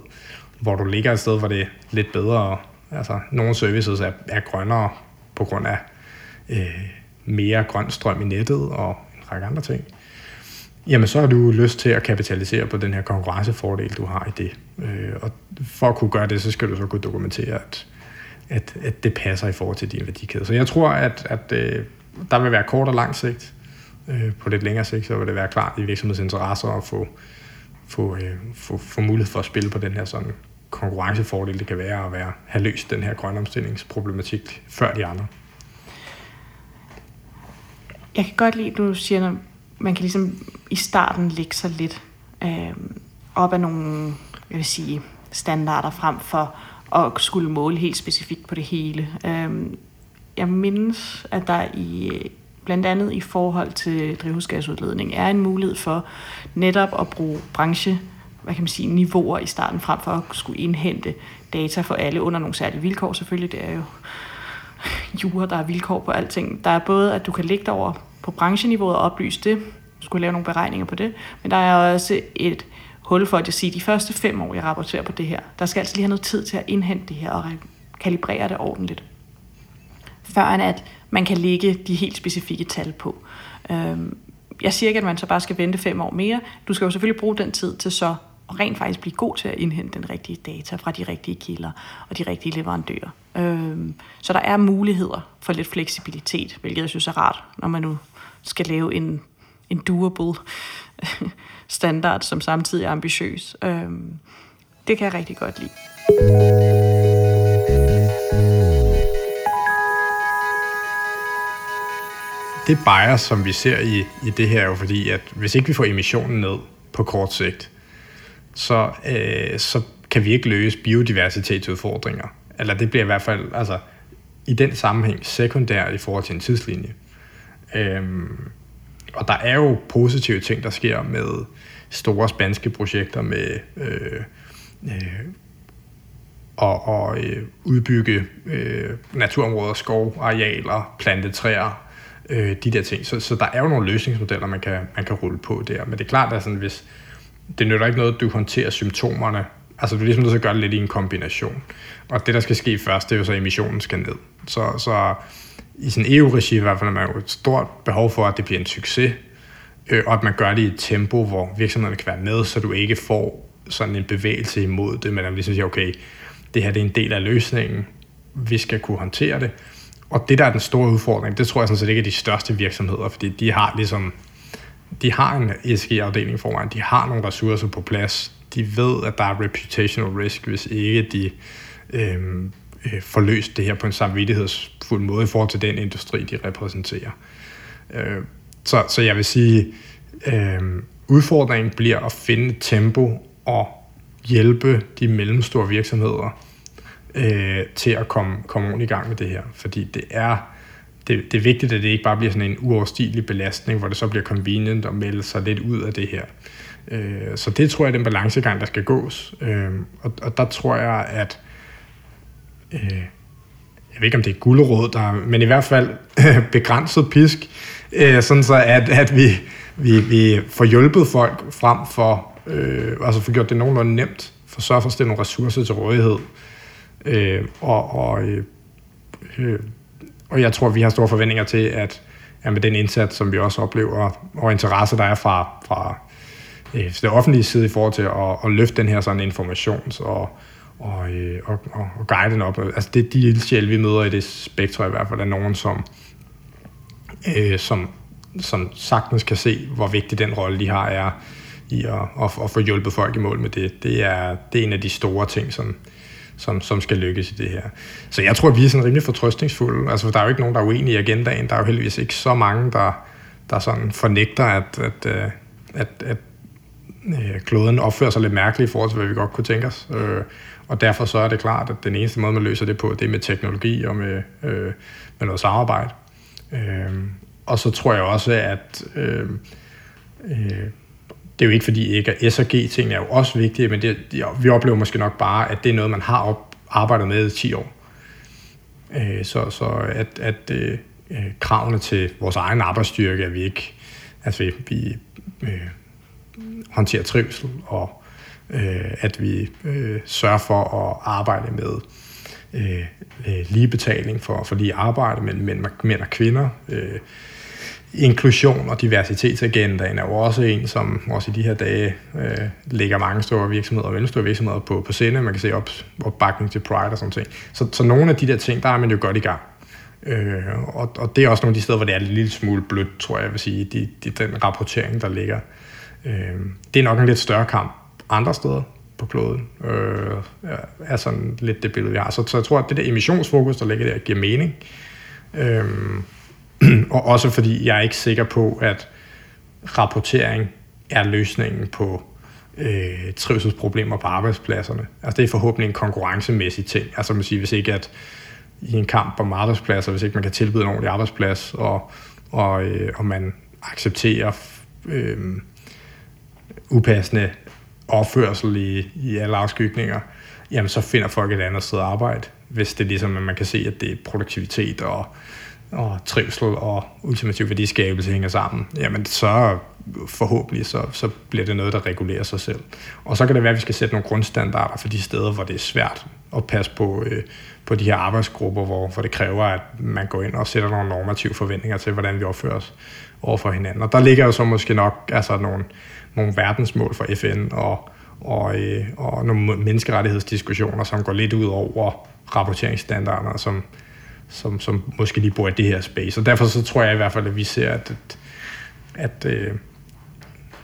hvor du ligger et sted, hvor det er lidt bedre. Altså, nogle services er, er grønnere på grund af øh, mere grøn strøm i nettet og en række andre ting. Jamen, så har du lyst til at kapitalisere på den her konkurrencefordel, du har i det. Øh, og for at kunne gøre det, så skal du så kunne dokumentere, at, at, at det passer i forhold til din værdikæde. Så jeg tror, at, at øh, der vil være kort og lang sigt. Øh, på lidt længere sigt, så vil det være klart i virksomhedsinteresser at få få, øh, få, få mulighed for at spille på den her sådan konkurrencefordel, det kan være at være, have løst den her grønne omstillingsproblematik før de andre. Jeg kan godt lide, at du siger, at man kan ligesom i starten lægge sig lidt øh, op af nogle, jeg vil sige, standarder frem for at skulle måle helt specifikt på det hele. Øh, jeg mindes, at der i blandt andet i forhold til drivhusgasudledning, er en mulighed for netop at bruge branche hvad kan man sige, niveauer i starten, frem for at skulle indhente data for alle under nogle særlige vilkår. Selvfølgelig, det er jo jure, der er vilkår på alting. Der er både, at du kan ligge dig over på brancheniveauet og oplyse det, Jeg skulle lave nogle beregninger på det, men der er også et hul for at sige, at de første fem år, jeg rapporterer på det her, der skal altså lige have noget tid til at indhente det her og kalibrere det ordentligt før at man kan lægge de helt specifikke tal på. Øhm, jeg siger ikke, at man så bare skal vente fem år mere. Du skal jo selvfølgelig bruge den tid til så og rent faktisk blive god til at indhente den rigtige data fra de rigtige kilder og de rigtige leverandører. Øhm, så der er muligheder for lidt fleksibilitet, hvilket jeg synes er rart, når man nu skal lave en, en durable <laughs> standard, som samtidig er ambitiøs. Øhm, det kan jeg rigtig godt lide. Det bias, som vi ser i, i det her, er jo fordi, at hvis ikke vi får emissionen ned på kort sigt, så, øh, så kan vi ikke løse biodiversitetsudfordringer. Eller det bliver i hvert fald altså, i den sammenhæng sekundært i forhold til en tidslinje. Øhm, og der er jo positive ting, der sker med store spanske projekter med øh, øh, og, og øh, udbygge øh, naturområder, skovarealer, plante træer, øh, de der ting. Så, så der er jo nogle løsningsmodeller, man kan, man kan rulle på der. Men det er klart, at sådan, hvis, det nytter ikke noget, at du håndterer symptomerne. Altså du er ligesom nødt til at gøre det lidt i en kombination. Og det, der skal ske først, det er jo så, at emissionen skal ned. Så, så i sådan EU-regi i hvert fald er man jo et stort behov for, at det bliver en succes, øh, og at man gør det i et tempo, hvor virksomhederne kan være med, så du ikke får sådan en bevægelse imod det, men at man ligesom siger, okay, det her det er en del af løsningen, vi skal kunne håndtere det. Og det, der er den store udfordring, det tror jeg sådan set ikke er de største virksomheder, fordi de har ligesom, de har en ESG-afdeling foran, de har nogle ressourcer på plads, de ved, at der er reputational risk, hvis ikke de øh, øh, får løst det her på en samvittighedsfuld måde i forhold til den industri, de repræsenterer. Øh, så, så jeg vil sige, øh, udfordringen bliver at finde tempo og hjælpe de mellemstore virksomheder øh, til at komme, komme ordentligt i gang med det her. Fordi det er, det, det er vigtigt, at det ikke bare bliver sådan en uoverstigelig belastning, hvor det så bliver convenient at melde sig lidt ud af det her. Øh, så det tror jeg er den balancegang, der skal gås. Øh, og, og der tror jeg, at øh, jeg ved ikke, om det er guldråd, der, men i hvert fald <laughs> begrænset pisk, øh, sådan så at, at vi, vi, vi får hjulpet folk frem for, øh, altså få gjort det nogenlunde nemt, for sørge for at stille nogle ressourcer til rådighed. Øh, og, og, øh, øh, og jeg tror, vi har store forventninger til, at, at med den indsats, som vi også oplever, og interesse, der er fra, fra øh, det offentlige side i forhold til at, at løfte den her sådan informations- og, og, øh, og, og, og guide den op. Altså det de ildsjæle, vi møder i det spektrum i hvert fald, er nogen, som, øh, som, som sagtens kan se, hvor vigtig den rolle, de har, er i at, at, at få hjulpet folk i mål med det. Det er, det er en af de store ting, som, som, som skal lykkes i det her. Så jeg tror, vi er sådan rimelig fortrøstningsfulde. Altså, der er jo ikke nogen, der er uenige i agendaen. Der er jo heldigvis ikke så mange, der, der sådan fornægter, at, at, at, at, at øh, kloden opfører sig lidt mærkeligt i forhold til, hvad vi godt kunne tænke os. Øh, og derfor så er det klart, at den eneste måde, man løser det på, det er med teknologi og med, øh, med noget samarbejde. Øh, og så tror jeg også, at øh, øh, det er jo ikke fordi ikke, at S og G-tingene er jo også vigtige, men det, vi oplever måske nok bare, at det er noget, man har op, arbejdet med i 10 år. Øh, så, så at, at øh, kravene til vores egen arbejdsstyrke, at vi ikke, altså vi, vi øh, håndterer trivsel, og øh, at vi øh, sørger for at arbejde med øh, øh lige betaling for, for lige arbejde mellem mænd, mænd og kvinder. Øh, inklusion og diversitetsagendaen er jo også en, som også i de her dage øh, ligger mange store virksomheder og mellemstore virksomheder på, på sinde. Man kan se op, opbakning til Pride og sådan ting. Så, så nogle af de der ting, der er man jo godt i gang. Øh, og, og det er også nogle af de steder, hvor det er en lille smule blødt, tror jeg, jeg vil sige, de, de, den rapportering, der ligger. Øh, det er nok en lidt større kamp andre steder på kloden, øh, er sådan lidt det billede, vi har. Så, så jeg tror, at det der emissionsfokus, der ligger der, giver mening. Øh, <clears throat> og også fordi jeg er ikke sikker på, at rapportering er løsningen på øh, trivselsproblemer på arbejdspladserne. Altså det er forhåbentlig en konkurrencemæssig ting. Altså man siger, hvis ikke at i en kamp om arbejdspladser, hvis ikke man kan tilbyde en ordentlig arbejdsplads, og, og, øh, og man accepterer øh, upassende opførsel i, i alle afskygninger, jamen så finder folk et andet sted at arbejde, hvis det er ligesom, at man kan se, at det er produktivitet og og trivsel og ultimativ værdiskabelse hænger sammen, jamen så forhåbentlig så, så bliver det noget, der regulerer sig selv. Og så kan det være, at vi skal sætte nogle grundstandarder for de steder, hvor det er svært at passe på, øh, på de her arbejdsgrupper, hvor, hvor det kræver, at man går ind og sætter nogle normative forventninger til, hvordan vi opfører os over for hinanden. Og der ligger jo så måske nok altså nogle, nogle verdensmål for FN og, og, øh, og nogle menneskerettighedsdiskussioner, som går lidt ud over rapporteringsstandarder, som, som, som måske lige bor i det her space. Og derfor så tror jeg i hvert fald, at vi ser, at, at, øh,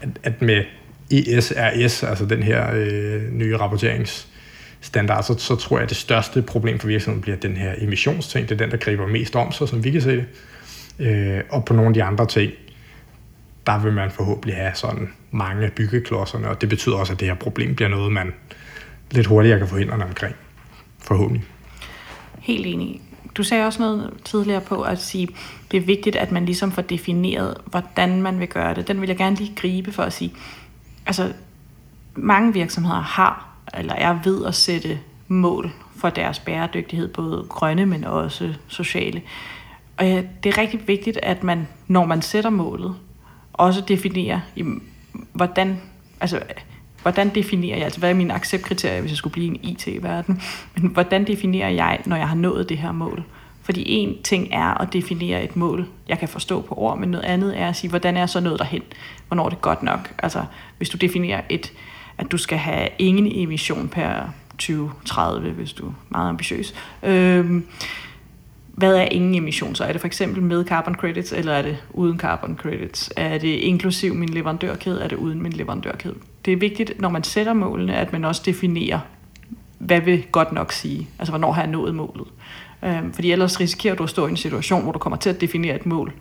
at, at med ESRS, altså den her øh, nye rapporteringsstandard, så, så tror jeg, at det største problem for virksomheden bliver den her emissionsting. Det er den, der griber mest om sig, som vi kan se det. Øh, og på nogle af de andre ting, der vil man forhåbentlig have sådan mange byggeklodserne, og det betyder også, at det her problem bliver noget, man lidt hurtigere kan få hænderne omkring. Forhåbentlig. Helt enig. Du sagde også noget tidligere på at sige, det er vigtigt, at man ligesom får defineret, hvordan man vil gøre det. Den vil jeg gerne lige gribe for at sige, altså mange virksomheder har, eller er ved at sætte mål for deres bæredygtighed, både grønne, men også sociale. Og ja, det er rigtig vigtigt, at man, når man sætter målet, også definerer, hvordan, altså, hvordan definerer jeg, altså hvad er mine acceptkriterier, hvis jeg skulle blive en IT-verden, men hvordan definerer jeg, når jeg har nået det her mål? Fordi en ting er at definere et mål, jeg kan forstå på ord, men noget andet er at sige, hvordan er jeg så nået derhen? Hvornår er det godt nok? Altså, hvis du definerer et, at du skal have ingen emission per 2030, hvis du er meget ambitiøs. Øhm, hvad er ingen emission? Så er det for eksempel med carbon credits, eller er det uden carbon credits? Er det inklusiv min leverandørkæde, er det uden min leverandørkæde? Det er vigtigt, når man sætter målene, at man også definerer, hvad vil godt nok sige? Altså, hvornår har jeg nået målet? Øhm, fordi ellers risikerer du at stå i en situation, hvor du kommer til at definere et mål,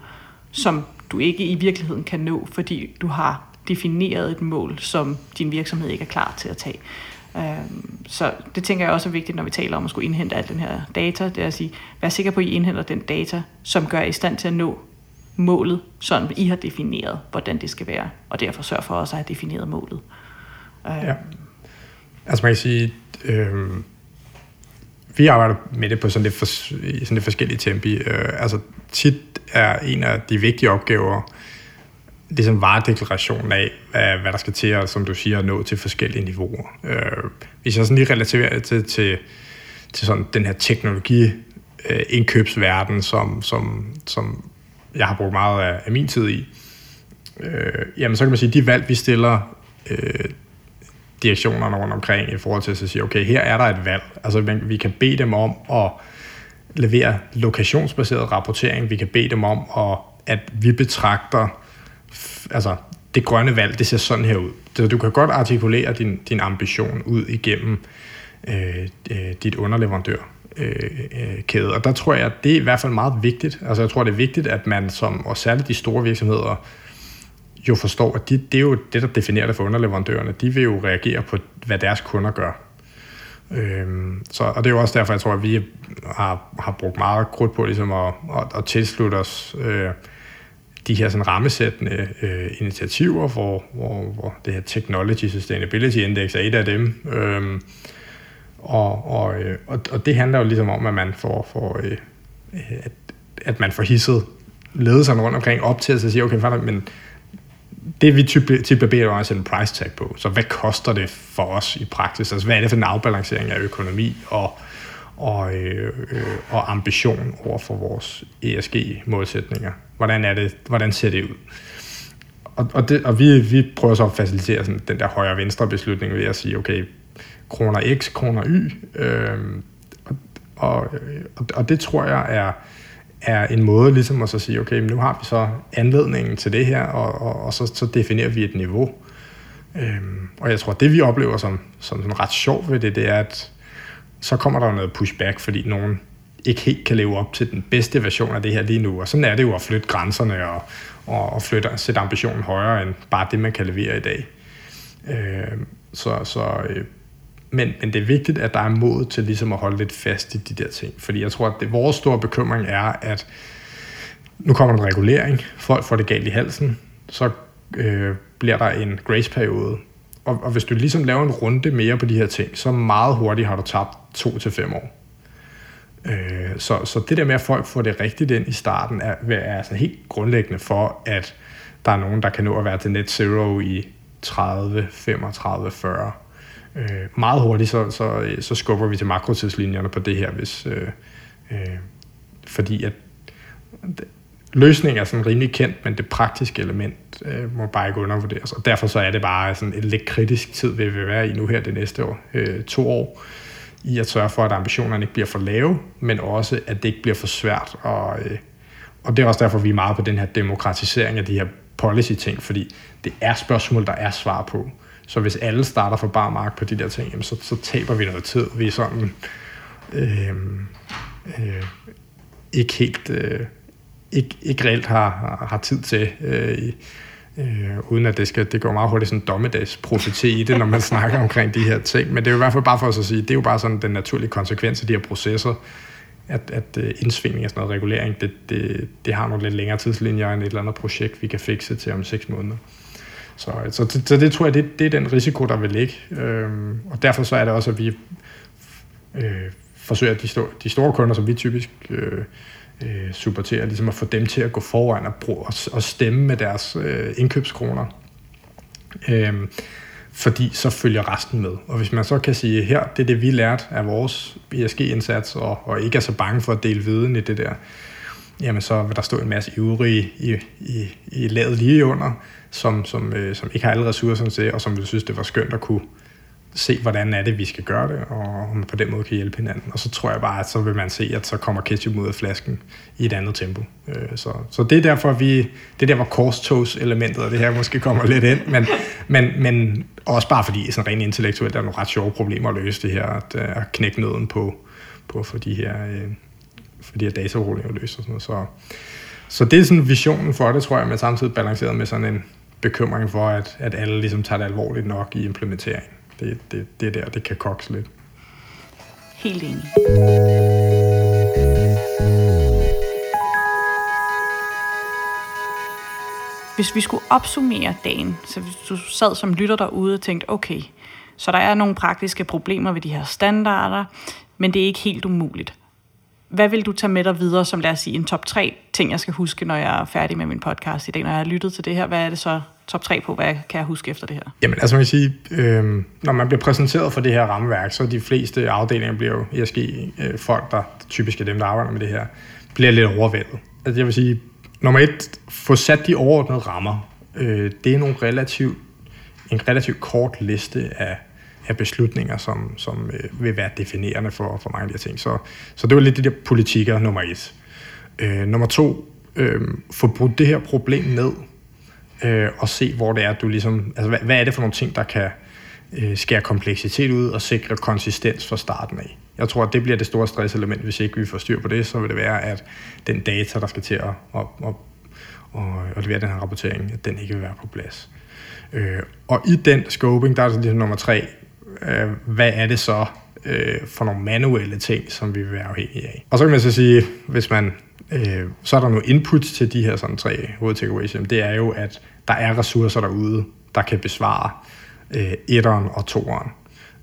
som du ikke i virkeligheden kan nå, fordi du har defineret et mål, som din virksomhed ikke er klar til at tage. Øhm, så det tænker jeg også er vigtigt, når vi taler om at skulle indhente al den her data, det er at sige, vær sikker på, at I indhenter den data, som gør I stand til at nå målet, sådan I har defineret, hvordan det skal være, og derfor sørg for også at have defineret målet. Øhm. Ja. Altså man kan sige, øh, vi arbejder med det på sådan lidt, for, sådan lidt forskellige tempi. Øh, altså tit er en af de vigtige opgaver, ligesom varedeklarationen af, hvad, hvad der skal til, og som du siger, at nå til forskellige niveauer. Øh, hvis jeg sådan lige relaterer det til, til, til sådan den her teknologi øh, indkøbsverden, som, som, som jeg har brugt meget af, af min tid i, øh, jamen så kan man sige, at de valg, vi stiller øh, direktionerne rundt omkring i forhold til at sige, okay, her er der et valg. Altså vi kan bede dem om at levere lokationsbaseret rapportering. Vi kan bede dem om, at, at vi betragter altså det grønne valg, det ser sådan her ud. Så du kan godt artikulere din, din ambition ud igennem øh, øh, dit underleverandør øh, øh, kæde. Og der tror jeg, at det er i hvert fald meget vigtigt. Altså jeg tror, det er vigtigt, at man som, og særligt de store virksomheder, jo forstår, at de, det er jo det, der definerer det for underleverandørerne. De vil jo reagere på, hvad deres kunder gør. Øhm, så, og det er jo også derfor, jeg tror, at vi har, har brugt meget krudt på ligesom at, at, at tilslutte os øh, de her sådan rammesættende øh, initiativer, hvor, hvor, hvor det her Technology Sustainability Index er et af dem. Øhm, og, og, øh, og, og det handler jo ligesom om, at man får, får øh, at, at man får hisset ledelserne rundt omkring op til at sige, okay, men det vi tit bliver bedt om at sætte en price tag på. Så hvad koster det for os i praksis? Altså hvad er det for en afbalancering af økonomi og, og, øh, øh, og ambition over for vores ESG-målsætninger? Hvordan, er det, hvordan ser det ud? Og, og, det, og vi, vi prøver så at facilitere sådan, den der højre-venstre beslutning ved at sige, okay, kroner X, kroner Y. Øh, og, og, og det tror jeg er er en måde ligesom at så sige, okay, nu har vi så anledningen til det her, og, og, og så, så definerer vi et niveau. Øhm, og jeg tror, det vi oplever som, som sådan ret sjovt ved det, det er, at så kommer der noget pushback, fordi nogen ikke helt kan leve op til den bedste version af det her lige nu. Og sådan er det jo at flytte grænserne og, og, og flytte, sætte ambitionen højere end bare det, man kan levere i dag. Øh, så så øh, men, men det er vigtigt, at der er mod til ligesom at holde lidt fast i de der ting. Fordi jeg tror, at det, vores store bekymring er, at nu kommer en regulering, folk får det galt i halsen, så øh, bliver der en grace-periode. Og, og hvis du ligesom laver en runde mere på de her ting, så meget hurtigt har du tabt to til fem år. Øh, så, så det der med, at folk får det rigtigt ind i starten, er, er altså helt grundlæggende for, at der er nogen, der kan nå at være til net zero i 30, 35, 40 øh, meget hurtigt, så, så, så skubber vi til makrotidslinjerne på det her, hvis, øh, øh, fordi at løsningen er sådan rimelig kendt, men det praktiske element øh, må bare ikke undervurderes. Og derfor så er det bare sådan en lidt kritisk tid, vi vil være i nu her det næste år, øh, to år, i at sørge for, at ambitionerne ikke bliver for lave, men også, at det ikke bliver for svært. Og, øh, og det er også derfor, vi er meget på den her demokratisering af de her policy-ting, fordi det er spørgsmål, der er svar på. Så hvis alle starter for bare mark på de der ting, jamen så, så taber vi noget tid. Vi er sådan øh, øh, ikke helt... Øh, ikke, ikke reelt har, har, har tid til, øh, øh, uden at det skal, det går meget hurtigt sådan en dommedagsprofeti i det, når man snakker omkring de her ting. Men det er jo i hvert fald bare for os at sige, det er jo bare sådan den naturlige konsekvens af de her processer, at, at øh, indsvingning og sådan noget regulering, det, det, det har nogle lidt længere tidslinjer end et eller andet projekt, vi kan fikse til om seks måneder. Så, øh, så, det, så det tror jeg, det, det er den risiko, der vil ligge. Øhm, og derfor så er det også, at vi øh, forsøger, at de, store, de store kunder, som vi typisk øh, øh, supportere, ligesom at få dem til at gå foran og, bruge, og, og stemme med deres øh, indkøbskroner. Øh, fordi så følger resten med. Og hvis man så kan sige, her, det er det, vi lærte af vores ESG-indsats, og, og ikke er så bange for at dele viden i det der, jamen så vil der stå en masse ivrige i, i, i laget lige under, som, som, øh, som ikke har alle ressourcerne til, og som vil synes, det var skønt at kunne se, hvordan er det, vi skal gøre det, og om man på den måde kan hjælpe hinanden. Og så tror jeg bare, at så vil man se, at så kommer ketchup ud af flasken i et andet tempo. Øh, så, så det er derfor, vi, det er der, hvor korstogs-elementet af det her måske kommer lidt ind, men, men, men også bare fordi, sådan rent intellektuelt, der er nogle ret sjove problemer at løse det her, at, øh, at knække nøden på, på for de her, øh, for de her dataruller at løse og sådan noget. Så, så det er sådan visionen for det, tror jeg, men samtidig balanceret med sådan en bekymring for, at, at alle ligesom tager det alvorligt nok i implementeringen det, det, det er der, det kan kokse lidt. Helt enig. Hvis vi skulle opsummere dagen, så hvis du sad som lytter derude og tænkte, okay, så der er nogle praktiske problemer ved de her standarder, men det er ikke helt umuligt. Hvad vil du tage med dig videre, som lad os sige en top 3 ting, jeg skal huske, når jeg er færdig med min podcast i dag, når jeg har lyttet til det her? Hvad er det så, top 3 på, hvad kan jeg huske efter det her? Jamen altså man kan sige, øh, når man bliver præsenteret for det her rammeværk, så de fleste afdelinger bliver jo ESG-folk, øh, der typisk er dem, der arbejder med det her, bliver lidt overvældet. Altså jeg vil sige, nummer et, få sat de overordnede rammer. Øh, det er nogle relativt, en relativt kort liste af, af beslutninger, som, som øh, vil være definerende for, for mange af de her ting. Så, så det var lidt de der politikker, nummer et. Øh, nummer to, øh, få brudt det her problem ned øh, og se, hvor det er, du ligesom, altså hvad, hvad er det for nogle ting, der kan øh, skære kompleksitet ud og sikre konsistens fra starten af. Jeg tror, at det bliver det store stresselement, hvis ikke vi får styr på det, så vil det være, at den data, der skal til at, at, at, at, at levere den her rapportering, at den ikke vil være på plads. Øh, og i den scoping, der er det ligesom nummer tre, øh, hvad er det så øh, for nogle manuelle ting, som vi vil være afhængige af. Og så kan man så sige, hvis man øh, så er der nogle inputs til de her sådan tre hovedtakeaways. Det er jo, at der er ressourcer derude, der kan besvare øh, etteren og toeren.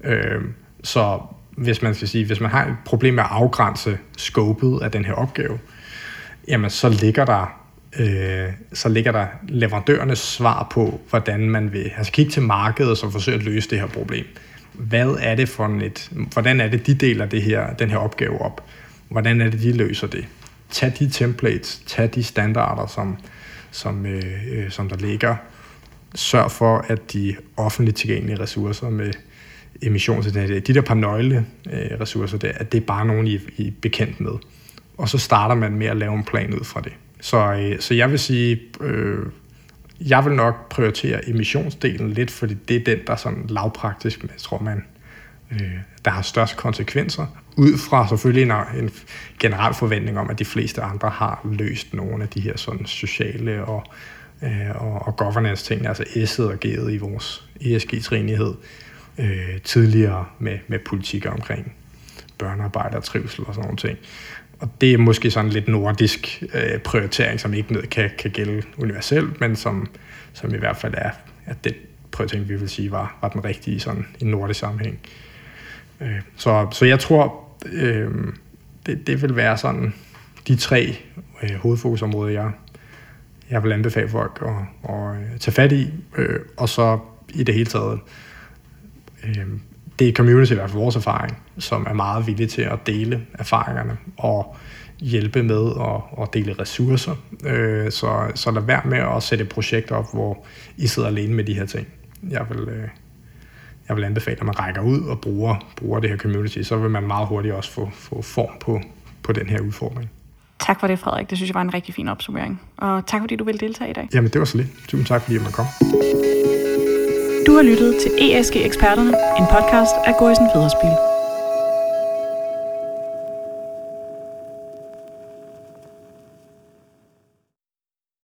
Øh, så hvis man skal sige, hvis man har et problem med at afgrænse skåbet af den her opgave, jamen så ligger der øh, så ligger der leverandørernes svar på, hvordan man vil altså kigge til markedet og så forsøge at løse det her problem. Hvad er det for et, hvordan er det, de deler det her, den her opgave op? Hvordan er det, de løser det? tag de templates, tag de standarder, som, som, øh, øh som der ligger. Sørg for, at de offentligt tilgængelige ressourcer med emission til det, de der par nøgle øh, ressourcer der, at det er bare nogen, I, I er bekendt med. Og så starter man med at lave en plan ud fra det. Så, øh, så jeg vil sige, øh, jeg vil nok prioritere emissionsdelen lidt, fordi det er den, der er sådan lavpraktisk, men jeg tror, man, øh, der har størst konsekvenser, ud fra selvfølgelig en, en generel forventning om, at de fleste andre har løst nogle af de her sådan sociale og, øh, og, og governance ting, altså S'et og G'et i vores ESG-trinighed, øh, tidligere med, med politik omkring børnearbejde og trivsel og sådan nogle ting. Og det er måske sådan lidt nordisk øh, prioritering, som ikke kan, kan gælde universelt, men som, som i hvert fald er at den prioritering, vi vil sige, var, var den rigtige sådan, i nordisk sammenhæng. Øh, så, så jeg tror, øh, det, det vil være sådan de tre øh, hovedfokusområder, jeg, jeg vil anbefale folk at, at tage fat i, øh, og så i det hele taget øh, det er community, i hvert fald vores erfaring, som er meget villige til at dele erfaringerne og hjælpe med at, at dele ressourcer. Øh, så, så lad være med at sætte et projekt op, hvor I sidder alene med de her ting. Jeg vil, øh, jeg vil anbefale, at man rækker ud og bruger, bruger det her community, så vil man meget hurtigt også få, få form på, på den her udfordring. Tak for det, Frederik. Det synes jeg var en rigtig fin opsummering. Og tak fordi du ville deltage i dag. Jamen, det var så lidt. Tusind tak, fordi man kom. Du har lyttet til ESG Eksperterne, en podcast af Gorisen Federspil.